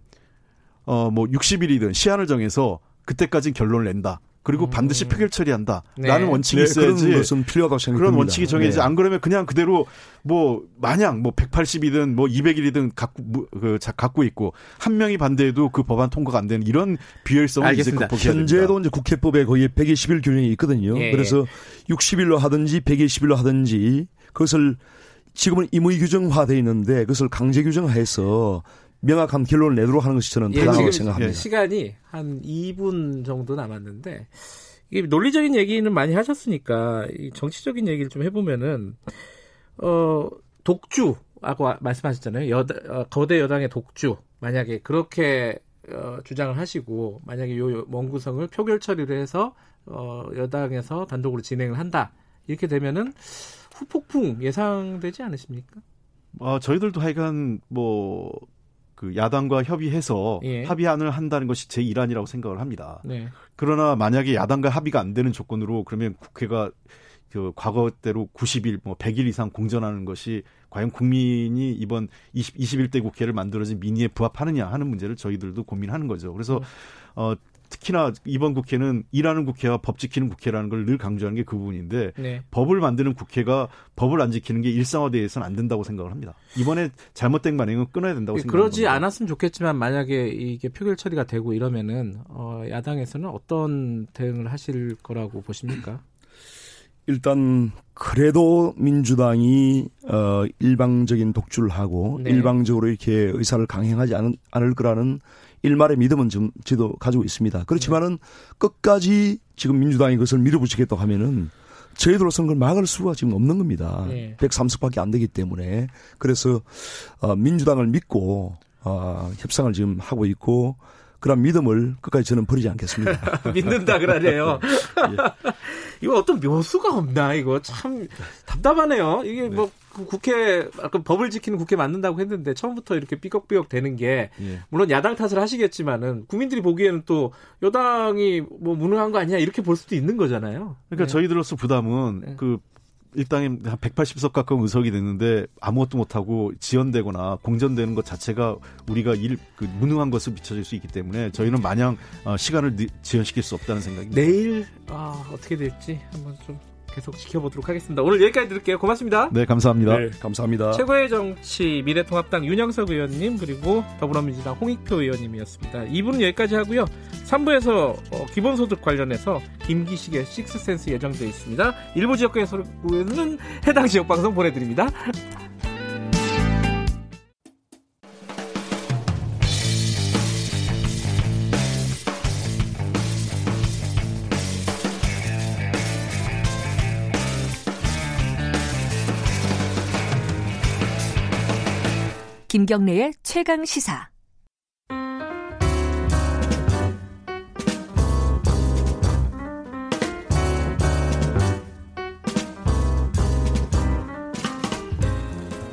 어 뭐 60일이든 시한을 정해서 그때까지 결론을 낸다. 그리고 음. 반드시 표결 처리한다라는 네. 원칙이 네, 있어야지 그런 것은 필요하다고 생각합니다. 그런 원칙이 정해지 네. 안 그러면 그냥 그대로 뭐 마냥 뭐 180이든 뭐 200일이든 갖고 그 갖고 있고 한 명이 반대해도 그 법안 통과가 안 되는 이런 비효율성을 이제 극복해야 현재도 됩니다. 이제 국회법에 거의 120일 규정이 있거든요. 예. 그래서 60일로 하든지 120일로 하든지 그것을 지금은 임의 규정화돼 있는데 그것을 강제 규정화해서 명확한 결론을 내도록 하는 것이 저는 예, 타당하다고 생각합니다. 시간이 한 2분 정도 남았는데 이게 논리적인 얘기는 많이 하셨으니까 이 정치적인 얘기를 좀 해보면은 어 독주라고 말씀하셨잖아요. 여다, 어, 거대 여당의 독주 만약에 그렇게 어, 주장을 하시고 만약에 요 원구성을 표결 처리를 해서 어, 여당에서 단독으로 진행을 한다 이렇게 되면은 후폭풍 예상되지 않으십니까? 어, 저희들도 하여간 뭐 그 야당과 협의해서 예. 합의안을 한다는 것이 제 일환이라고 생각을 합니다. 네. 그러나 만약에 야당과 합의가 안 되는 조건으로 그러면 국회가 그 과거대로 90일, 뭐 100일 이상 공전하는 것이 과연 국민이 이번 20, 21대 국회를 만들어진 민의에 부합하느냐 하는 문제를 저희들도 고민하는 거죠. 그래서 음. 어 특히나 이번 국회는 일하는 국회와 법 지키는 국회라는 걸 늘 강조하는 게 그 부분인데 네. 법을 만드는 국회가 법을 안 지키는 게 일상화돼서는 안 된다고 생각을 합니다. 이번에 잘못된 만행은 끊어야 된다고 생각합니다. 그러지 않았으면 좋겠지만 만약에 이게 표결 처리가 되고 이러면은 어, 야당에서는 어떤 대응을 하실 거라고 보십니까? 일단 그래도 민주당이 어 일방적인 독주를 하고 네. 일방적으로 이렇게 의사를 강행하지 않, 않을 거라는 일말의 믿음은 좀 저도 가지고 있습니다. 그렇지만은 끝까지 지금 민주당이 그것을 밀어붙이겠다고 하면은 저희들로서는 그걸 막을 수가 지금 없는 겁니다. 네. 130밖에 안 되기 때문에 그래서 어, 민주당을 믿고 어, 협상을 지금 하고 있고 그런 믿음을 끝까지 저는 버리지 않겠습니다. 믿는다 그러네요. 예. 이거 어떤 묘수가 없나 이거 참 답답하네요. 이게 네. 뭐그 국회 아까 법을 지키는 국회 맞는다고 했는데 처음부터 이렇게 삐걱삐걱 되는 게 예. 물론 야당 탓을 하시겠지만은 국민들이 보기에는 또 여당이 뭐 무능한 거 아니야 이렇게 볼 수도 있는 거잖아요. 그러니까 네. 저희들로서 부담은 네. 그 일당이 한 180석 가까운 의석이 됐는데 아무것도 못하고 지연되거나 공전되는 것 자체가 우리가 일, 그 무능한 것을 비춰질 수 있기 때문에 저희는 마냥 어, 시간을 지연시킬 수 없다는 생각입니다. 내일 아, 어떻게 될지 한번 좀 계속 지켜보도록 하겠습니다. 오늘 여기까지 들을게요. 고맙습니다. 네, 감사합니다. 네, 감사합니다. 최고의 정치 미래통합당 윤영석 의원님 그리고 더불어민주당 홍익표 의원님이었습니다. 2부는 여기까지 하고요. 3부에서 어, 기본소득 관련해서 김기식의 식스센스 예정되어 있습니다. 일부 지역에서는 해당 지역 방송 보내드립니다. 김경래의 최강 시사.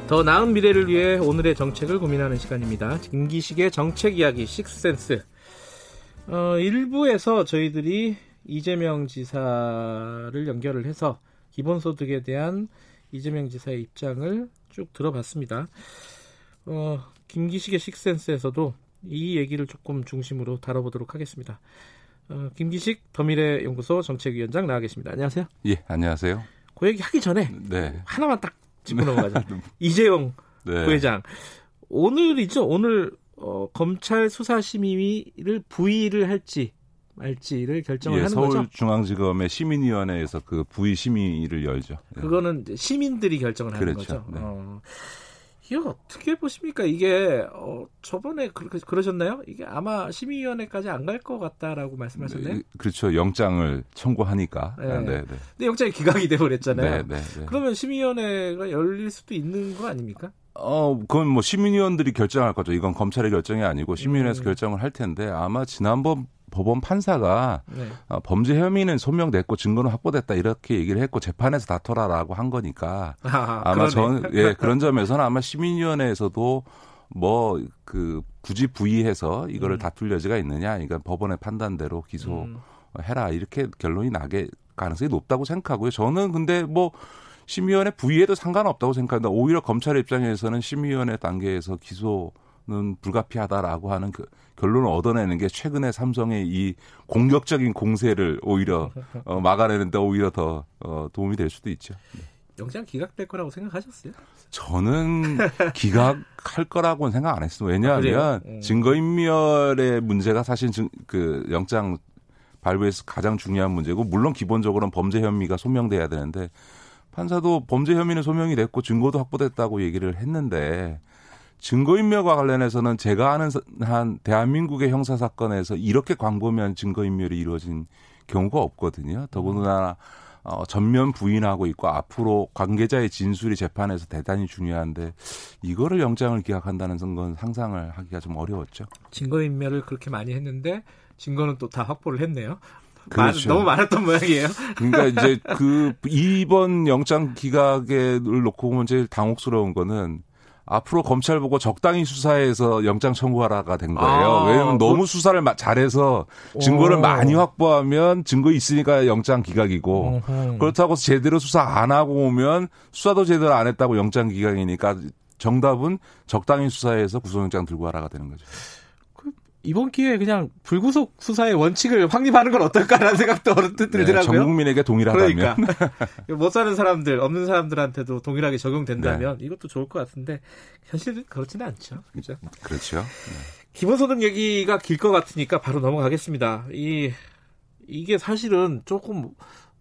더 나은 미래를 위해 오늘의 정책을 고민하는 시간입니다. 김기식의 정책 이야기 식스센스. 어, 일부에서 저희들이 이재명 지사를 연결을 해서 기본소득에 대한 이재명 지사의 입장을 쭉 들어봤습니다. 어, 김기식의 식센스에서도 이 얘기를 조금 중심으로 다뤄보도록 하겠습니다. 어, 김기식 더미래 연구소 정책위원장 나와 계십니다. 안녕하세요. 예, 안녕하세요. 그 얘기 하기 전에 네. 하나만 딱 짚고 넘어가자. 이재용 네. 부회장 오늘이죠. 오늘 어, 검찰 수사심의를 부의를 할지 말지를 결정을 예, 하는 서울 거죠. 서울중앙지검의 심의위원회에서 그 부의 심의를 열죠. 예. 그거는 시민들이 결정을 하는 그렇죠. 거죠. 네. 어. 이게 어떻게 보십니까? 이게 어, 저번에 그렇게 그러셨나요? 이게 아마 심의위원회까지 안 갈 것 같다라고 말씀하셨나요? 네, 그렇죠. 영장을 청구하니까. 네. 네, 네. 근데 영장이 기각이 돼버렸잖아요. 네, 네, 네, 그러면 심의위원회가 열릴 수도 있는 거 아닙니까? 어, 그건 뭐 시민위원들이 결정할 거죠. 이건 검찰의 결정이 아니고 시민위원회에서 음. 결정을 할 텐데 아마 지난번 법원 판사가 네. 어, 범죄 혐의는 소명됐고 증거는 확보됐다 이렇게 얘기를 했고 재판에서 다퉈라라고 한 거니까 아, 마 전, 예, 그런 점에서는 아마 시민위원회에서도 뭐 그 굳이 부의해서 이거를 음. 다툴 여지가 있느냐, 그러니까 법원의 판단대로 기소해라 음. 이렇게 결론이 나게 가능성이 높다고 생각하고요. 저는 근데 뭐 심의위원회 부의에도 상관없다고 생각합니다. 오히려 검찰 입장에서는 심의위원회 단계에서 기소 는 불가피하다라고 하는 그 결론을 얻어내는 게 최근에 삼성의 이 공격적인 공세를 오히려 어, 막아내는데 오히려 더 어, 도움이 될 수도 있죠. 네. 영장 기각될 거라고 생각하셨어요? 저는 기각할 거라고는 생각 안 했어요. 왜냐하면 아, 음. 증거인멸의 문제가 사실 증, 그 영장 발부에서 가장 중요한 문제고 물론 기본적으로는 범죄 혐의가 소명돼야 되는데 판사도 범죄 혐의는 소명이 됐고 증거도 확보됐다고 얘기를 했는데 증거인멸과 관련해서는 제가 아는 한 대한민국의 형사 사건에서 이렇게 광범위한 증거인멸이 이루어진 경우가 없거든요. 더군다나 어, 전면 부인하고 있고 앞으로 관계자의 진술이 재판에서 대단히 중요한데 이거를 영장을 기각한다는 건 상상을 하기가 좀 어려웠죠. 증거인멸을 그렇게 많이 했는데 증거는 또 다 확보를 했네요. 그렇죠. 너무 많았던 모양이에요. 그러니까 이제 그 이번 영장 기각을 놓고 보면 제일 당혹스러운 거는 앞으로 검찰 보고 적당히 수사해서 영장 청구하라가 된 거예요. 아, 왜냐하면 너무 그... 수사를 잘해서 증거를 오. 많이 확보하면 증거 있으니까 영장 기각이고 어흠. 그렇다고 제대로 수사 안 하고 오면 수사도 제대로 안 했다고 영장 기각이니까 정답은 적당히 수사해서 구속영장 들고 가라가 되는 거죠. 이번 기회에 그냥 불구속 수사의 원칙을 확립하는 건 어떨까라는 생각도 어른뜻 들더라고요. 네, 전 국민에게 동일하다면. 그러니까 못 사는 사람들, 없는 사람들한테도 동일하게 적용된다면 네. 이것도 좋을 것 같은데 현실은 그렇지는 않죠. 그죠? 그렇죠. 네. 기본소득 얘기가 길 것 같으니까 바로 넘어가겠습니다. 이 이게 사실은 조금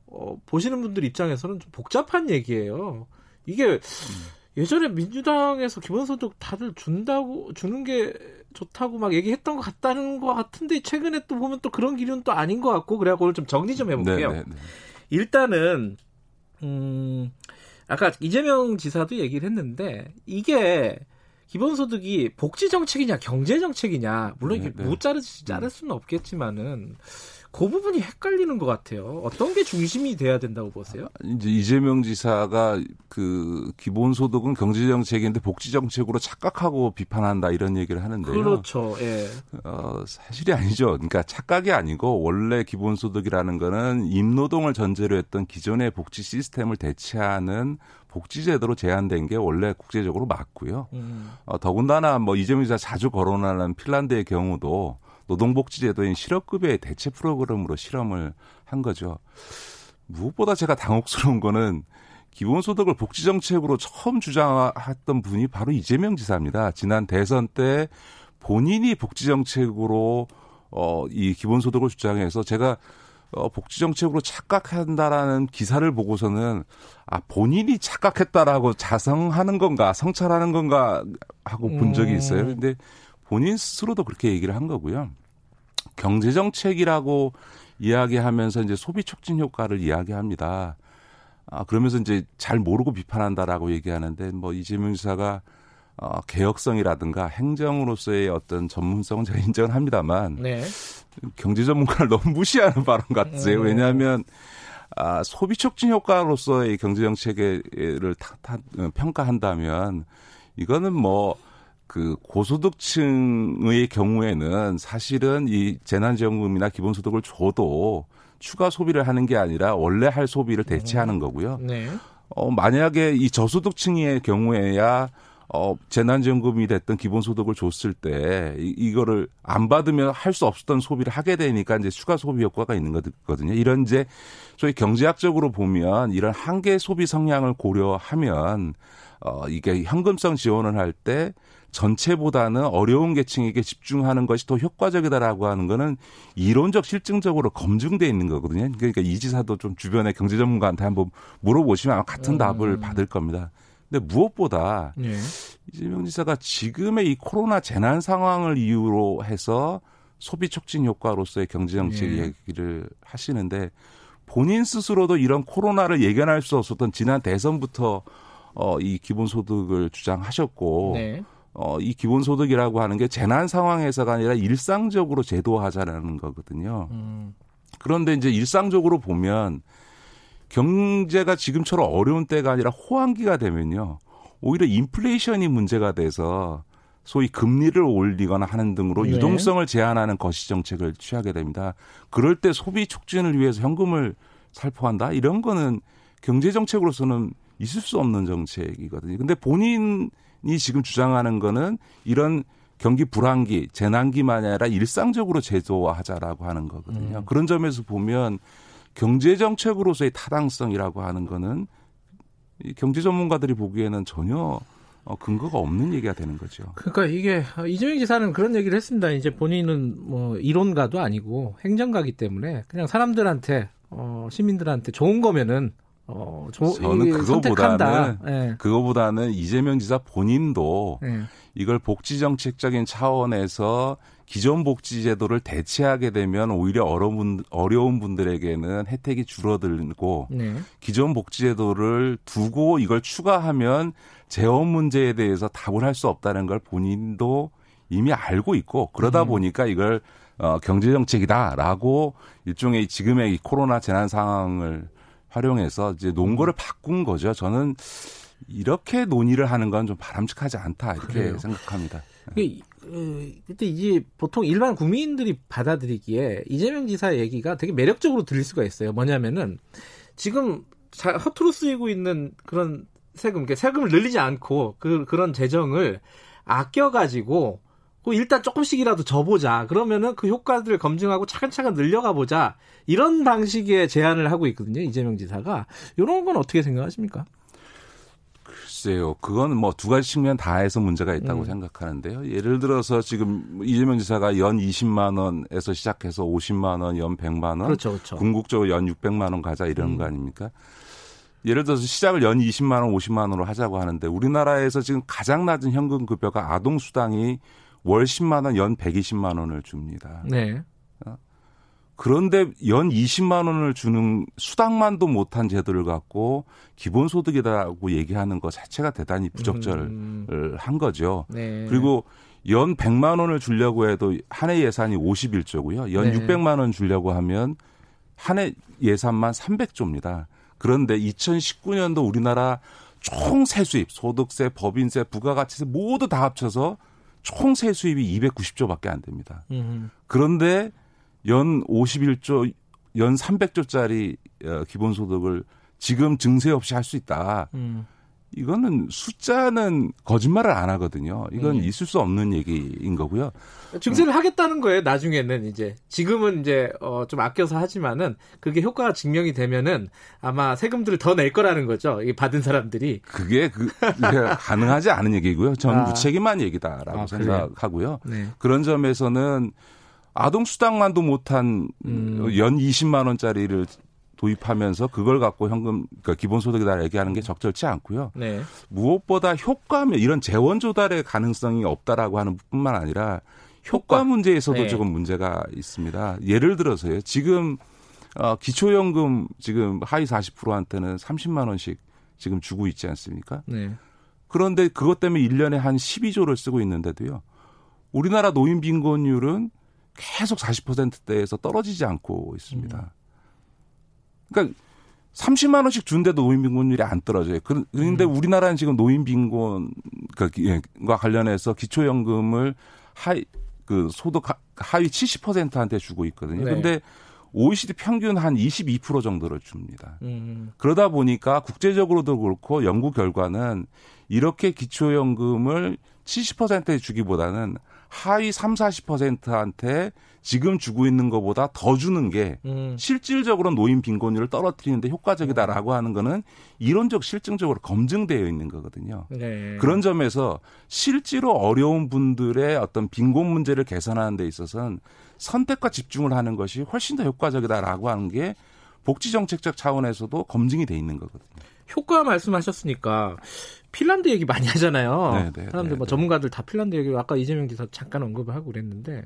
어, 보시는 분들 입장에서는 좀 복잡한 얘기예요. 이게 음. 예전에 민주당에서 기본소득 다들 준다고 주는 게 좋다고 막 얘기했던 것 같다는 것 같은데 최근에 또 보면 또 그런 기류는 또 아닌 것 같고 그래갖고 오늘 좀 정리 좀 해볼게요. 네네네. 네, 네. 일단은 음 아까 이재명 지사도 얘기를 했는데 이게 기본소득이 복지 정책이냐 경제 정책이냐 물론 이게 네, 네. 못 자르 자를 수는 없겠지만은 그 부분이 헷갈리는 것 같아요. 어떤 게 중심이 돼야 된다고 보세요? 이제 이재명 지사가 그 기본소득은 경제정책인데 복지정책으로 착각하고 비판한다 이런 얘기를 하는데요. 그렇죠. 예. 어, 사실이 아니죠. 그러니까 착각이 아니고 원래 기본소득이라는 거는 임노동을 전제로 했던 기존의 복지 시스템을 대체하는 복지제도로 제한된 게 원래 국제적으로 맞고요. 음. 어, 더군다나 뭐 이재명 지사 자주 거론하는 핀란드의 경우도 노동복지제도인 실업급여의 대체 프로그램으로 실험을 한 거죠. 무엇보다 제가 당혹스러운 거는 기본소득을 복지정책으로 처음 주장했던 분이 바로 이재명 지사입니다. 지난 대선 때 본인이 복지정책으로 어, 이 기본소득을 주장해서 제가 어, 복지정책으로 착각한다라는 기사를 보고서는 아, 본인이 착각했다라고 자성하는 건가, 성찰하는 건가 하고 본 적이 있어요. 음. 근데 본인 스스로도 그렇게 얘기를 한 거고요. 경제 정책이라고 이야기하면서 이제 소비 촉진 효과를 이야기합니다. 아, 그러면서 이제 잘 모르고 비판한다라고 얘기하는데 뭐 이재명 지사가 어, 개혁성이라든가 행정으로서의 어떤 전문성은 제가 인정을 합니다만 네. 경제 전문가를 너무 무시하는 발언 같으세요. 음. 왜냐하면 아, 소비 촉진 효과로서의 경제 정책을 타, 타, 평가한다면 이거는 뭐 그 고소득층의 경우에는 사실은 이 재난지원금이나 기본소득을 줘도 추가 소비를 하는 게 아니라 원래 할 소비를 대체하는 거고요. 네. 어, 만약에 이 저소득층의 경우에야 어, 재난지원금이 됐던 기본소득을 줬을 때 이, 이거를 안 받으면 할 수 없었던 소비를 하게 되니까 이제 추가 소비 효과가 있는 거거든요. 이런 이제 소위 경제학적으로 보면 이런 한계 소비 성향을 고려하면 어, 이게 현금성 지원을 할 때 전체보다는 어려운 계층에게 집중하는 것이 더 효과적이다라고 하는 거는 이론적 실증적으로 검증돼 있는 거거든요. 그러니까 이 지사도 좀 주변의 경제 전문가한테 한번 물어보시면 아마 같은 음. 답을 받을 겁니다. 근데 무엇보다 예. 이재명 지사가 지금의 이 코로나 재난 상황을 이유로 해서 소비 촉진 효과로서의 경제 정책 예. 얘기를 하시는데 본인 스스로도 이런 코로나를 예견할 수 없었던 지난 대선부터 어, 이 기본소득을 주장하셨고 네. 어, 이 기본소득이라고 하는 게 재난 상황에서가 아니라 일상적으로 제도화하자라는 거거든요. 음. 그런데 이제 일상적으로 보면 경제가 지금처럼 어려운 때가 아니라 호황기가 되면요. 오히려 인플레이션이 문제가 돼서 소위 금리를 올리거나 하는 등으로 네. 유동성을 제한하는 거시 정책을 취하게 됩니다. 그럴 때 소비 촉진을 위해서 현금을 살포한다? 이런 거는 경제 정책으로서는 있을 수 없는 정책이거든요. 근데 본인이 지금 주장하는 거는 이런 경기 불황기, 재난기만이 아니라 일상적으로 제도화하자라고 하는 거거든요. 음. 그런 점에서 보면 경제 정책으로서의 타당성이라고 하는 거는 경제 전문가들이 보기에는 전혀 어, 근거가 없는 얘기가 되는 거죠. 그러니까 이게 이재명 지사는 그런 얘기를 했습니다. 이제 본인은 뭐 이론가도 아니고 행정가기 때문에 그냥 사람들한테 어, 시민들한테 좋은 거면은 어, 조, 저는 그거보다는 네. 그거보다는 이재명 지사 본인도 네. 이걸 복지 정책적인 차원에서 기존 복지 제도를 대체하게 되면 오히려 어려운, 어려운 분들에게는 혜택이 줄어들고 네. 기존 복지 제도를 두고 이걸 추가하면 재원 문제에 대해서 답을 할 수 없다는 걸 본인도 이미 알고 있고 그러다 음. 보니까 이걸 어, 경제 정책이다라고 일종의 지금의 이 코로나 재난 상황을 활용해서 이제 논거를 음. 바꾼 거죠. 저는 이렇게 논의를 하는 건 좀 바람직하지 않다 이렇게 그래요. 생각합니다. 그, 그때 이제 보통 일반 국민들이 받아들이기에 이재명 지사 얘기가 되게 매력적으로 들릴 수가 있어요. 뭐냐면은 지금 허투루 쓰이고 있는 그런 세금, 그러니까 세금을 늘리지 않고 그 그런 재정을 아껴가지고 그 일단 조금씩이라도 줘보자. 그러면은 그 효과들을 검증하고 차근차근 늘려가 보자. 이런 방식의 제안을 하고 있거든요. 이재명 지사가. 이런 건 어떻게 생각하십니까? 글쎄요. 그건 뭐 두 가지 측면 다 해서 문제가 있다고 음. 생각하는데요. 예를 들어서 지금 이재명 지사가 연 20만 원에서 시작해서 50만 원, 연 100만 원, 그렇죠, 그렇죠. 궁극적으로 연 600만 원 가자 이런 음. 거 아닙니까? 예를 들어서 시작을 연 20만 원, 50만 원으로 하자고 하는데 우리나라에서 지금 가장 낮은 현금 급여가 아동 수당이 월 10만 원, 연 120만 원을 줍니다. 네. 그런데 연 20만 원을 주는 수당만도 못한 제도를 갖고 기본소득이라고 얘기하는 것 자체가 대단히 부적절한 음. 거죠. 네. 그리고 연 100만 원을 주려고 해도 한 해 예산이 51조고요. 연 네. 600만 원 주려고 하면 한 해 예산만 300조입니다. 그런데 2019년도 우리나라 총 세수입, 소득세, 법인세, 부가가치세 모두 다 합쳐서 총 세 수입이 290조밖에 안 됩니다. 음. 그런데 연 51조, 연 300조짜리 어, 기본소득을 지금 증세 없이 할 수 있다. 음. 이거는 숫자는 거짓말을 안 하거든요. 이건 음. 있을 수 없는 얘기인 거고요. 증세를 음. 하겠다는 거예요. 나중에는 이제 지금은 이제 어, 좀 아껴서 하지만은 그게 효과가 증명이 되면은 아마 세금들을 더 낼 거라는 거죠. 이 받은 사람들이 그게 그 가능하지 않은 얘기고요. 전 아. 무책임한 얘기다라고 아, 생각하고요. 네. 그런 점에서는 아동 수당만도 못한 음. 연 20만 원짜리를 도입하면서 그걸 갖고 현금 그러니까 기본소득에다 얘기하는 게 적절치 않고요. 네. 무엇보다 효과면 이런 재원 조달의 가능성이 없다라고 하는 뿐만 아니라 효과, 효과. 문제에서도 네. 조금 문제가 있습니다. 예를 들어서요. 지금 어, 기초연금 지금 하위 40%한테는 30만 원씩 지금 주고 있지 않습니까? 네. 그런데 그것 때문에 1년에 한 12조를 쓰고 있는데도요. 우리나라 노인 빈곤율은 계속 40%대에서 떨어지지 않고 있습니다. 음. 그러니까 30만 원씩 준데도 노인 빈곤율이 안 떨어져요. 그런데 음. 우리나라는 지금 노인 빈곤과 관련해서 기초연금을 하위 그 소득 하위 70%한테 주고 있거든요. 네. 근데 OECD 평균 한 22% 정도를 줍니다. 음. 그러다 보니까 국제적으로도 그렇고 연구 결과는 이렇게 기초연금을 70%에 주기보다는 하위 3, 40%한테 지금 주고 있는 것보다 더 주는 게 음. 실질적으로 노인 빈곤율을 떨어뜨리는데 효과적이다라고 하는 거는 이론적 실증적으로 검증되어 있는 거거든요. 네. 그런 점에서 실제로 어려운 분들의 어떤 빈곤 문제를 개선하는 데 있어서는 선택과 집중을 하는 것이 훨씬 더 효과적이다라고 하는 게 복지 정책적 차원에서도 검증이 돼 있는 거거든요. 효과 말씀하셨으니까 핀란드 얘기 많이 하잖아요. 네네, 네, 사람들 네, 뭐 네. 전문가들 다 핀란드 얘기 아까 이재명 기사 잠깐 언급을 하고 그랬는데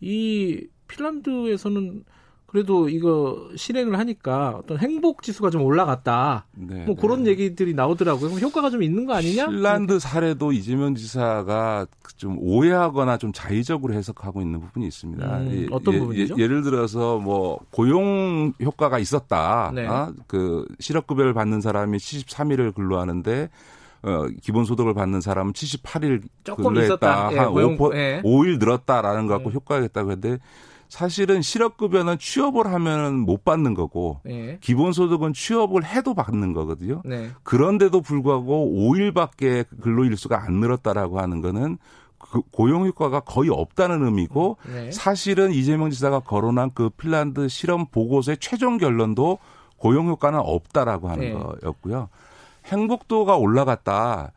이 핀란드에서는 그래도 이거 실행을 하니까 어떤 행복 지수가 좀 올라갔다. 네, 뭐 네. 그런 얘기들이 나오더라고요. 그럼 효과가 좀 있는 거 아니냐? 핀란드 사례도 이재명 지사가 좀 오해하거나 좀 자의적으로 해석하고 있는 부분이 있습니다. 음, 어떤 예, 부분이죠? 예, 를 들어서 뭐 고용 효과가 있었다. 네. 아, 그 실업급여를 받는 사람이 73일을 근로하는데 어, 기본소득을 받는 사람은 78일 근로했다. 예, 한 고용, 5, 예. 5일 늘었다라는 거 갖고 음. 효과가 있다고 했는데 사실은 실업급여는 취업을 하면 못 받는 거고 네. 기본소득은 취업을 해도 받는 거거든요. 네. 그런데도 불구하고 5일밖에 근로일수가 안 늘었다라고 하는 거는 그 고용 효과가 거의 없다는 의미고 네. 사실은 이재명 지사가 거론한 그 핀란드 실험 보고서의 최종 결론도 고용 효과는 없다라고 하는 네. 거였고요. 행복도가 올라갔다.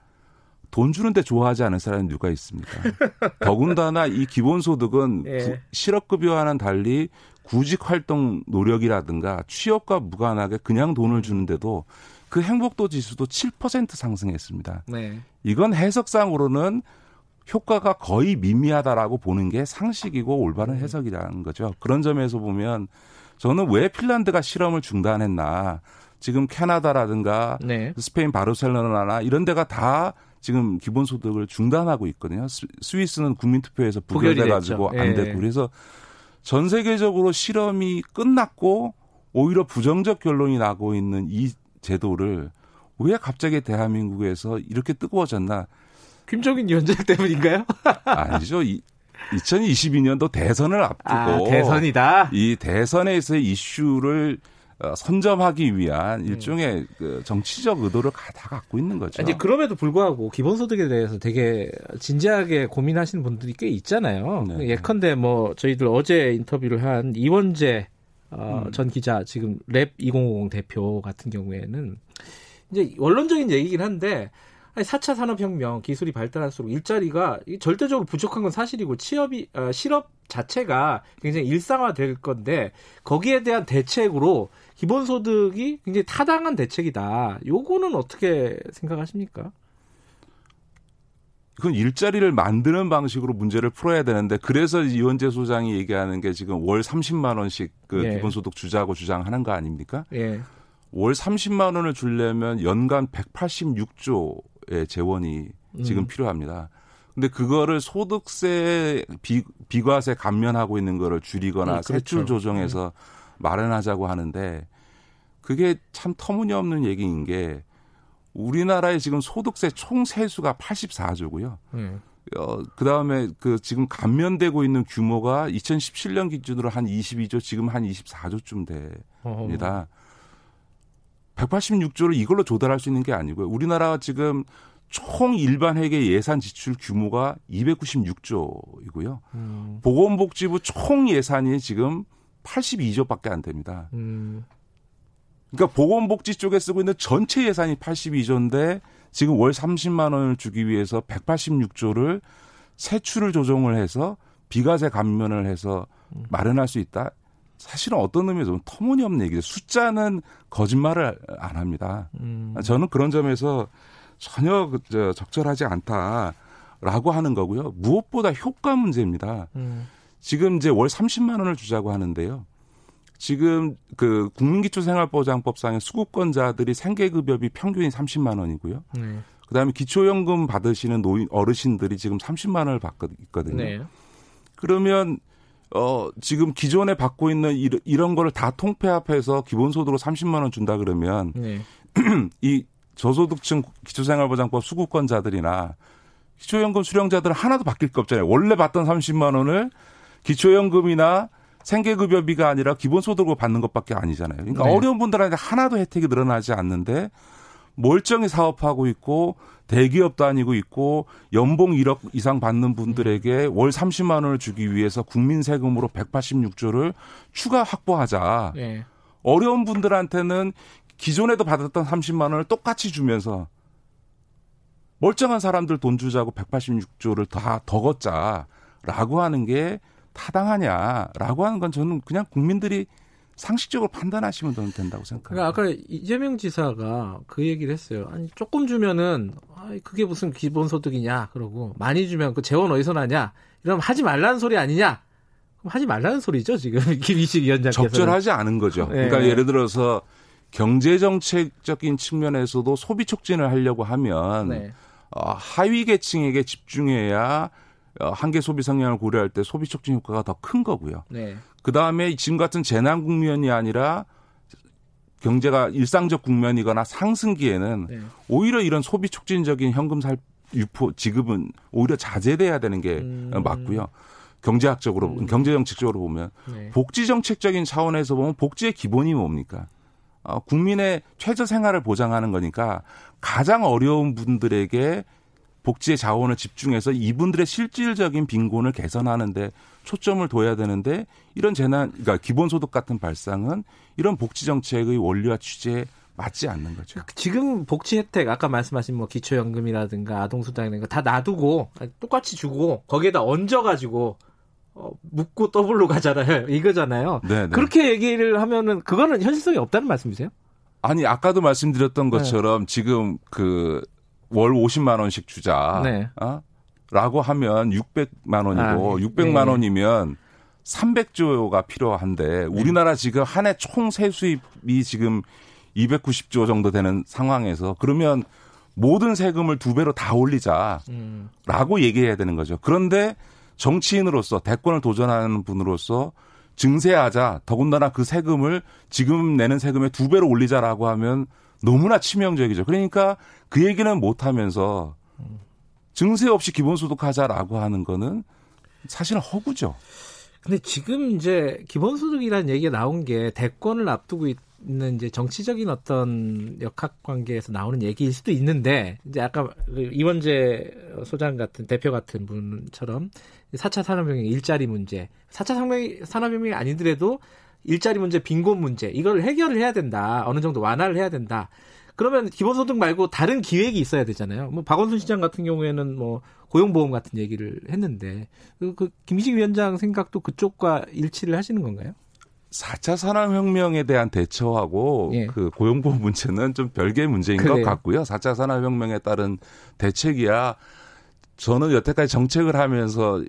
돈 주는데 좋아하지 않은 사람이 누가 있습니까? 더군다나 이 기본소득은 예. 실업급여와는 달리 구직 활동 노력이라든가 취업과 무관하게 그냥 돈을 주는데도 그 행복도 지수도 7% 상승했습니다. 네. 이건 해석상으로는 효과가 거의 미미하다라고 보는 게 상식이고 올바른 음. 해석이라는 거죠. 그런 점에서 보면 저는 왜 핀란드가 실험을 중단했나. 지금 캐나다라든가 네. 스페인 바르셀로나나 이런 데가 다 지금 기본소득을 중단하고 있거든요. 스위스는 국민투표에서 부결돼 가지고 안 예. 됐고 그래서 전 세계적으로 실험이 끝났고 오히려 부정적 결론이 나고 있는 이 제도를 왜 갑자기 대한민국에서 이렇게 뜨거워졌나? 김정인 위원장 때문인가요? 아니죠. 이, 2022년도 대선을 앞두고 아, 대선이다. 이 대선에서의 이슈를 어, 선점하기 위한 음. 일종의 그 정치적 의도를 다 갖고 있는 거죠. 이제 그럼에도 불구하고 기본소득에 대해서 되게 진지하게 고민하시는 분들이 꽤 있잖아요. 네. 예컨대 뭐 저희들 어제 인터뷰를 한 이원재 어, 음. 전 기자 지금 랩 2050 대표 같은 경우에는 이제 원론적인 얘기긴 한데 아니 4차 산업혁명 기술이 발달할수록 일자리가 절대적으로 부족한 건 사실이고 취업이 어, 실업 자체가 굉장히 일상화될 건데 거기에 대한 대책으로 기본소득이 굉장히 타당한 대책이다. 요거는 어떻게 생각하십니까? 그건 일자리를 만드는 방식으로 문제를 풀어야 되는데 그래서 이원재 소장이 얘기하는 게 지금 월 30만 원씩 그 예. 기본소득 주자고 주장하는 거 아닙니까? 예. 월 30만 원을 주려면 연간 186조 의 재원이 지금 음. 필요합니다. 근데 그거를 소득세 비, 비과세 감면하고 있는 거를 줄이거나 네, 그렇죠. 세출 조정해서 네. 마련하자고 하는데 그게 참 터무니없는 얘기인 게 우리나라의 지금 소득세 총 세수가 84조고요. 네. 어, 그 다음에 그 지금 감면되고 있는 규모가 2017년 기준으로 한 22조, 지금 한 24조쯤 됩니다. 어허. 186조를 이걸로 조달할 수 있는 게 아니고요. 우리나라가 지금 총 일반 회계 예산 지출 규모가 296조이고요. 음. 보건복지부 총 예산이 지금 82조밖에 안 됩니다. 음. 그러니까 보건복지 쪽에 쓰고 있는 전체 예산이 82조인데 지금 월 30만 원을 주기 위해서 186조를 세출을 조정을 해서 비과세 감면을 해서 음. 마련할 수 있다. 사실은 어떤 의미에서 터무니없는 얘기죠. 숫자는 거짓말을 안 합니다. 음. 저는 그런 점에서 전혀 그, 저, 적절하지 않다라고 하는 거고요. 무엇보다 효과 문제입니다. 음. 지금 이제 월 30만 원을 주자고 하는데요. 지금 그 국민기초생활보장법상의 수급권자들이 생계급여비 평균이 30만 원이고요. 네. 그다음에 기초연금 받으시는 노인 어르신들이 지금 30만 원을 받고 있거든요. 네. 그러면 어 지금 기존에 받고 있는 이런, 이런 거를 다 통폐합해서 기본소득으로 30만 원 준다 그러면 네. 이 저소득층 기초생활보장법 수급권자들이나 기초연금 수령자들은 하나도 바뀔 게 없잖아요. 원래 받던 30만 원을 기초연금이나 생계급여비가 아니라 기본소득으로 받는 것밖에 아니잖아요. 그러니까 네. 어려운 분들한테 하나도 혜택이 늘어나지 않는데 멀쩡히 사업하고 있고 대기업 다니고 있고 연봉 1억 이상 받는 분들에게 월 30만 원을 주기 위해서 국민 세금으로 186조를 추가 확보하자. 네. 어려운 분들한테는 기존에도 받았던 30만 원을 똑같이 주면서 멀쩡한 사람들 돈 주자고 186조를 다 더 걷자라고 하는 게 타당하냐라고 하는 건 저는 그냥 국민들이 상식적으로 판단하시면 된다고 생각합니다. 그러니까 아까 이재명 지사가 그 얘기를 했어요. 아니 조금 주면은 아, 그게 무슨 기본소득이냐 그러고 많이 주면 그 재원 어디서 나냐 이러면 하지 말라는 소리 아니냐 하지 말라는 소리죠 지금 김희식 위원장께서 적절하지 않은 거죠. 네. 그러니까 예를 들어서 경제 정책적인 측면에서도 소비 촉진을 하려고 하면 네. 어, 하위 계층에게 집중해야 어, 한계 소비 성향을 고려할 때 소비 촉진 효과가 더 큰 거고요. 네. 그 다음에 지금 같은 재난 국면이 아니라 경제가 일상적 국면이거나 상승기에는 네. 오히려 이런 소비 촉진적인 현금 살 유포 지급은 오히려 자제돼야 되는 게 음. 맞고요. 경제학적으로 음. 경제 정책적으로 보면 네. 복지 정책적인 차원에서 보면 복지의 기본이 뭡니까? 어, 국민의 최저 생활을 보장하는 거니까 가장 어려운 분들에게 복지의 자원을 집중해서 이분들의 실질적인 빈곤을 개선하는데 초점을 둬야 되는데 이런 재난, 그러니까 기본소득 같은 발상은 이런 복지 정책의 원리와 취지에 맞지 않는 거죠. 지금 복지 혜택 아까 말씀하신 뭐 기초연금이라든가 아동수당이라든가 다 놔두고 똑같이 주고 거기에다 얹어가지고 어, 묻고 더블로 가잖아요. 이거잖아요. 네네. 그렇게 얘기를 하면은 그거는 현실성이 없다는 말씀이세요? 아니 아까도 말씀드렸던 네. 것처럼 네. 지금 그 월 50만 원씩 주자. 네. 어? 라고 하면 600만 원이고 아, 600만 네. 원이면 300조가 필요한데 네. 우리나라 지금 한 해 총 세수입이 지금 290조 정도 되는 상황에서 그러면 모든 세금을 두 배로 다 올리자라고 음. 얘기해야 되는 거죠. 그런데 정치인으로서 대권을 도전하는 분으로서 증세하자 더군다나 그 세금을 지금 내는 세금의 두 배로 올리자라고 하면 너무나 치명적이죠. 그러니까 그 얘기는 못 하면서 증세 없이 기본소득 하자라고 하는 거는 사실은 허구죠. 근데 지금 이제 기본소득이라는 얘기가 나온 게 대권을 앞두고 있는 이제 정치적인 어떤 역학 관계에서 나오는 얘기일 수도 있는데 이제 아까 그 이원재 소장 같은 대표 같은 분처럼 4차 산업혁명 일자리 문제, 4차 산업혁명이 아니더라도 일자리 문제, 빈곤 문제 이걸 해결을 해야 된다. 어느 정도 완화를 해야 된다. 그러면 기본소득 말고 다른 기획이 있어야 되잖아요. 뭐 박원순 시장 같은 경우에는 뭐 고용보험 같은 얘기를 했는데 그, 그 김식 위원장 생각도 그쪽과 일치를 하시는 건가요? 4차 산업혁명에 대한 대처하고 예. 그 고용보험 문제는 좀 별개의 문제인 그래요. 것 같고요. 4차 산업혁명에 따른 대책이야 저는 여태까지 정책을 하면서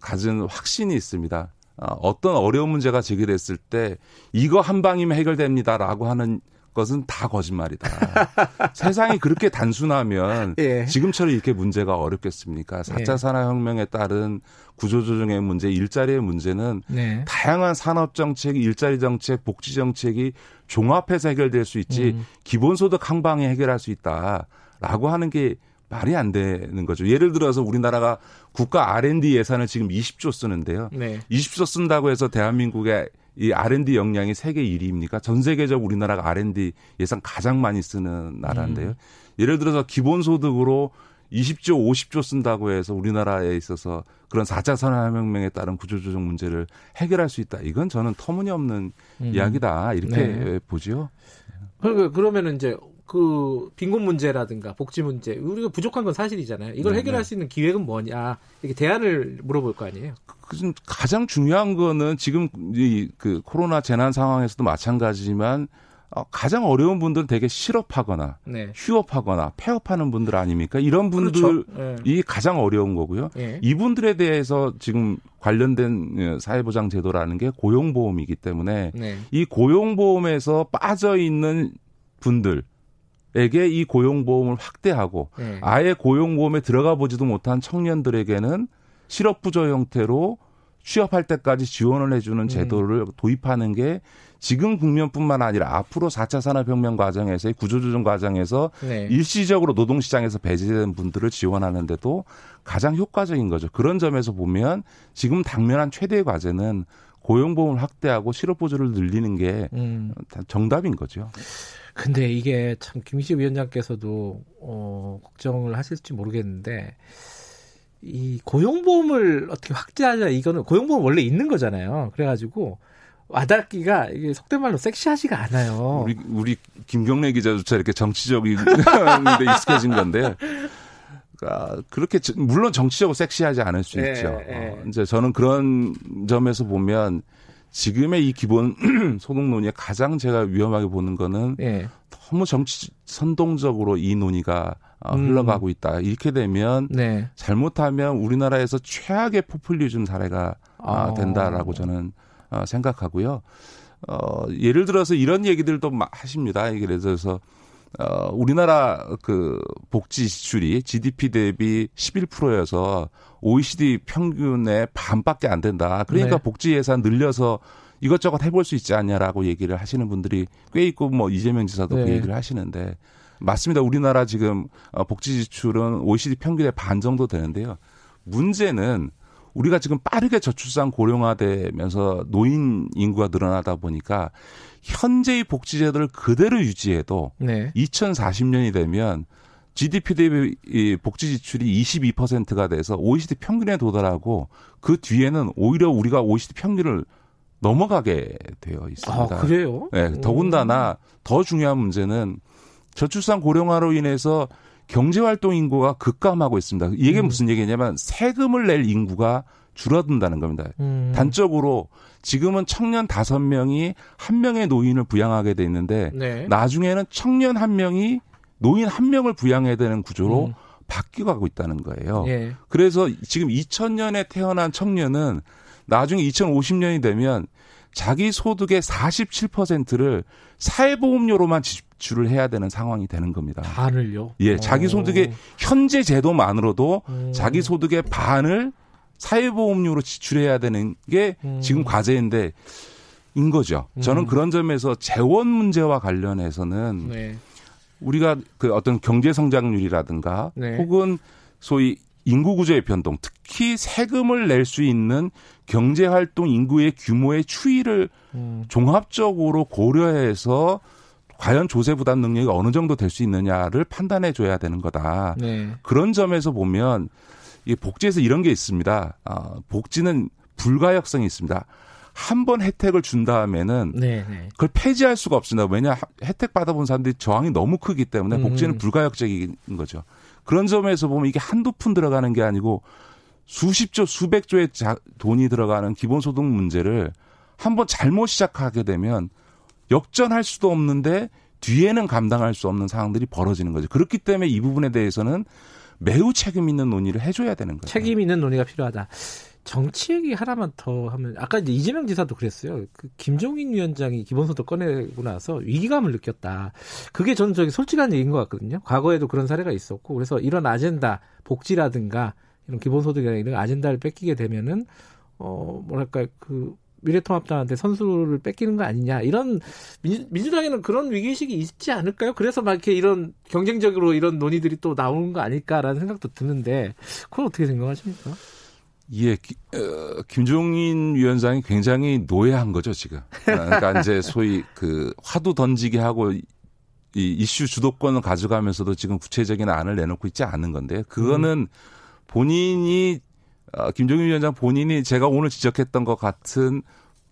가진 확신이 있습니다. 어, 어떤 어려운 문제가 제기됐을 때 이거 한 방이면 해결됩니다라고 하는 것은 다 거짓말이다. 세상이 그렇게 단순하면 예. 지금처럼 이렇게 문제가 어렵겠습니까? 4차 예. 산업혁명에 따른 구조조정의 문제, 일자리의 문제는 네. 다양한 산업정책, 일자리 정책, 복지 정책이 종합해서 해결될 수 있지 음. 기본소득 한 방에 해결할 수 있다라고 하는 게 말이 안 되는 거죠. 예를 들어서 우리나라가 국가 R&D 예산을 지금 20조 쓰는데요. 네. 20조 쓴다고 해서 대한민국의 이 R&D 역량이 세계 1위입니까? 전 세계적 우리나라가 R&D 예산 가장 많이 쓰는 나라인데요. 음. 예를 들어서 기본소득으로 20조, 50조 쓴다고 해서 우리나라에 있어서 그런 4차 산업혁명에 따른 구조조정 문제를 해결할 수 있다. 이건 저는 터무니없는 음. 이야기다. 이렇게 네. 보지요. 그러면 이제 그 빈곤 문제라든가 복지 문제 우리가 부족한 건 사실이잖아요. 이걸 네네. 해결할 수 있는 기획은 뭐냐 이렇게 대안을 물어볼 거 아니에요. 그 가장 중요한 거는 지금 이 그 코로나 재난 상황에서도 마찬가지지만 어, 가장 어려운 분들은 되게 실업하거나 네. 휴업하거나 폐업하는 분들 아닙니까? 이런 분들이 그렇죠. 네. 가장 어려운 거고요. 네. 이분들에 대해서 지금 관련된 예, 사회보장 제도라는 게 고용보험이기 때문에 네. 이 고용보험에서 빠져 있는 분들 에게 이 고용보험을 확대하고 네. 아예 고용보험에 들어가 보지도 못한 청년들에게는 실업부조 형태로 취업할 때까지 지원을 해주는 음. 제도를 음. 도입하는 게 지금 국면뿐만 아니라 앞으로 4차 산업혁명 과정에서의 구조조정 과정에서 네. 일시적으로 노동시장에서 배제된 분들을 지원하는데도 가장 효과적인 거죠. 그런 점에서 보면 지금 당면한 최대의 과제는 고용보험을 확대하고 실업보조를 늘리는 게 음. 정답인 거죠. 근데 이게 참 김희식 위원장께서도 어, 걱정을 하실지 모르겠는데 이 고용보험을 어떻게 확대하자 이거는 고용보험 원래 있는 거잖아요. 그래가지고 와닿기가 이게 속된 말로 섹시하지가 않아요. 우리 우리 김경래 기자조차 이렇게 정치적인 데 익숙해진 건데. 그러니까 그렇게 물론 정치적으로 섹시하지 않을 수 네, 있죠. 네. 어, 이제 저는 그런 점에서 보면 지금의 이 기본 소득 논의에 가장 제가 위험하게 보는 거는 네. 너무 정치 선동적으로 이 논의가 어, 음. 흘러가고 있다. 이렇게 되면 네. 잘못하면 우리나라에서 최악의 포퓰리즘 사례가 아. 된다라고 저는 어, 생각하고요. 어, 예를 들어서 이런 얘기들도 하십니다. 예를 들어서 어, 우리나라 그 복지 지출이 GDP 대비 11%여서 OECD 평균의 반밖에 안 된다. 그러니까 네. 복지 예산 늘려서 이것저것 해볼 수 있지 않냐라고 얘기를 하시는 분들이 꽤 있고 뭐 이재명 지사도 그 네. 그 얘기를 하시는데 맞습니다. 우리나라 지금 어, 복지 지출은 OECD 평균의 반 정도 되는데요. 문제는 우리가 지금 빠르게 저출산 고령화되면서 노인 인구가 늘어나다 보니까 현재의 복지제도를 그대로 유지해도 네. 2040년이 되면 GDP 대비 이 복지 지출이 22%가 돼서 OECD 평균에 도달하고 그 뒤에는 오히려 우리가 OECD 평균을 넘어가게 되어 있습니다. 아, 그래요? 네, 더군다나 더 중요한 문제는 저출산 고령화로 인해서 경제활동 인구가 급감하고 있습니다. 이게 음. 무슨 얘기냐면 세금을 낼 인구가 줄어든다는 겁니다. 음. 단적으로 지금은 청년 다섯 명이 한 명의 노인을 부양하게 돼 있는데 네. 나중에는 청년 한 명이 노인 한 명을 부양해야 되는 구조로 음. 바뀌어가고 있다는 거예요. 예. 그래서 지금 2000년에 태어난 청년은 나중에 2050년이 되면 자기 소득의 47%를 사회보험료로만 지출을 해야 되는 상황이 되는 겁니다. 반을요? 예, 자기 소득의 현재 제도만으로도 오. 자기 소득의 반을 사회보험료로 지출해야 되는 게 음. 지금 과제인데 인 거죠. 저는 음. 그런 점에서 재원 문제와 관련해서는 네. 우리가 그 어떤 경제 성장률이라든가 네. 혹은 소위 인구 구조의 변동, 특히 세금을 낼 수 있는 경제 활동 인구의 규모의 추이를 음. 종합적으로 고려해서 과연 조세 부담 능력이 어느 정도 될 수 있느냐를 판단해 줘야 되는 거다. 네. 그런 점에서 보면 이 복지에서 이런 게 있습니다. 아, 복지는 불가역성이 있습니다. 한 번 혜택을 준 다음에는 네, 네. 그걸 폐지할 수가 없습니다. 왜냐 혜택 받아본 사람들이 저항이 너무 크기 때문에 음. 복지는 불가역적인 거죠. 그런 점에서 보면 이게 한두 푼 들어가는 게 아니고 수십조, 수백조의 자, 돈이 들어가는 기본소득 문제를 한번 잘못 시작하게 되면 역전할 수도 없는데 뒤에는 감당할 수 없는 상황들이 벌어지는 거죠. 그렇기 때문에 이 부분에 대해서는 매우 책임 있는 논의를 해줘야 되는 거죠. 책임 있는 논의가 필요하다. 정치 얘기 하나만 더 하면 아까 이제 이재명 지사도 그랬어요. 그 김종인 위원장이 기본소득 꺼내고 나서 위기감을 느꼈다. 그게 저는 저기 솔직한 얘기인 것 같거든요. 과거에도 그런 사례가 있었고 그래서 이런 아젠다 복지라든가 이런 기본소득이나 이런 아젠다를 뺏기게 되면은 어 뭐랄까 그 미래통합당한테 선수를 뺏기는 거 아니냐 이런 민주, 당에는 그런 위기의식이 있지 않을까요? 그래서 막 이렇게 이런 경쟁적으로 이런 논의들이 또 나오는 거 아닐까라는 생각도 드는데 그건 어떻게 생각하십니까? 예, 기, 어, 김종인 위원장이 굉장히 노예한 거죠 지금. 그러니까 이제 소위 그 화두 던지게 하고 이 이슈 주도권을 가져가면서도 지금 구체적인 안을 내놓고 있지 않은 건데요. 그거는 음. 본인이 어, 김종인 위원장 본인이 제가 오늘 지적했던 것 같은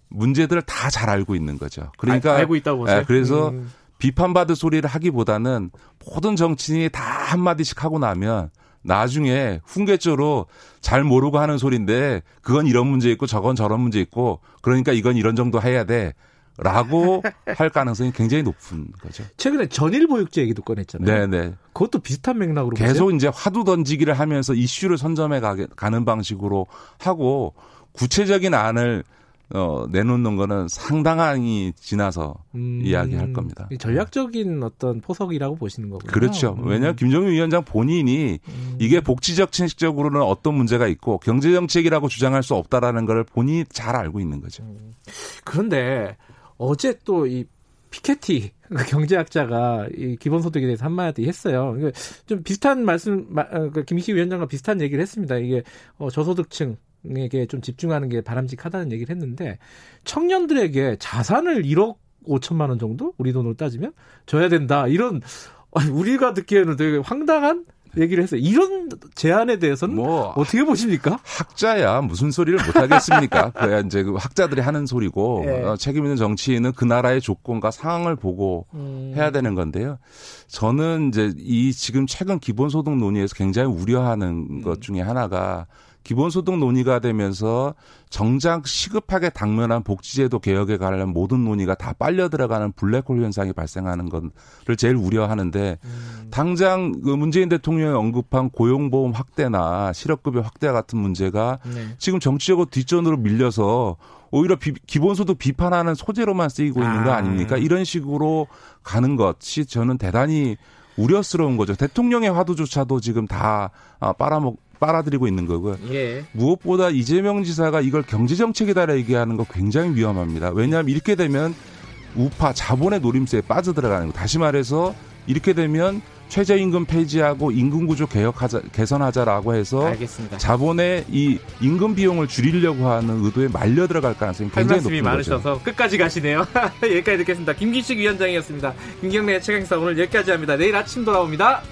문제들을 다 잘 알고 있는 거죠. 그러니까 알, 고 있다고 보세요. 예, 그래서 음. 비판받을 소리를 하기보다는 모든 정치인이 다 한마디씩 하고 나면 나중에 훈계조로 잘 모르고 하는 소리인데 그건 이런 문제 있고 저건 저런 문제 있고 그러니까 이건 이런 정도 해야 돼. 라고 할 가능성이 굉장히 높은 거죠. 최근에 전일 보육제 얘기도 꺼냈잖아요. 네네. 그것도 비슷한 맥락으로 계속 보세요? 이제 화두 던지기를 하면서 이슈를 선점해 가는 방식으로 하고 구체적인 안을 어, 내놓는 거는 상당히 지나서 음, 이야기할 겁니다. 전략적인 어떤 포석이라고 보시는 거군요. 그렇죠. 음. 왜냐하면 김정일 위원장 본인이 음. 이게 복지적 친식적으로는 어떤 문제가 있고 경제정책이라고 주장할 수 없다라는 걸 본인이 잘 알고 있는 거죠. 음. 그런데 어제 또 이 피케티 그 경제학자가 이 기본소득에 대해서 한마디 했어요. 좀 비슷한 말씀, 어, 그 김희식 위원장과 비슷한 얘기를 했습니다. 이게 어, 저소득층 에게 좀 집중하는 게 바람직하다는 얘기를 했는데 청년들에게 자산을 1억 5천만 원 정도 우리 돈으로 따지면 줘야 된다 이런 우리가 듣기에는 되게 황당한 얘기를 했어요. 이런 제안에 대해서는 뭐 어떻게 보십니까? 학자야 무슨 소리를 못 하겠습니까? 그래야 이제 그 학자들이 하는 소리고 네. 어, 책임 있는 정치인은 그 나라의 조건과 상황을 보고 음. 해야 되는 건데요. 저는 이제 이 지금 최근 기본소득 논의에서 굉장히 우려하는 음. 것 중에 하나가 기본소득 논의가 되면서 정작 시급하게 당면한 복지제도 개혁에 관련 모든 논의가 다 빨려 들어가는 블랙홀 현상이 발생하는 것을 제일 우려하는데 음. 당장 그 문재인 대통령이 언급한 고용보험 확대나 실업급여 확대 같은 문제가 네. 지금 정치적으로 뒷전으로 밀려서 오히려 비, 기본소득 비판하는 소재로만 쓰이고 있는 거 아. 아닙니까? 이런 식으로 가는 것이 저는 대단히 우려스러운 거죠. 대통령의 화두조차도 지금 다 아, 빨아먹 빨아들이고 있는 거고요. 예. 무엇보다 이재명 지사가 이걸 경제정책이다 얘기하는 거 굉장히 위험합니다. 왜냐하면 이렇게 되면 우파 자본의 노림수에 빠져들어가는 거. 다시 말해서 이렇게 되면 최저임금 폐지하고 임금 구조 개혁하자 개선하자라고 해서 알겠습니다. 자본의 이 임금 비용을 줄이려고 하는 의도에 말려 들어갈 가능성이 굉장히 높은 많으셔서 거죠. 끝까지 가시네요. 여기까지 듣겠습니다. 김기식 위원장이었습니다. 김경래 최강사 오늘 여기까지 합니다. 내일 아침 돌아옵니다.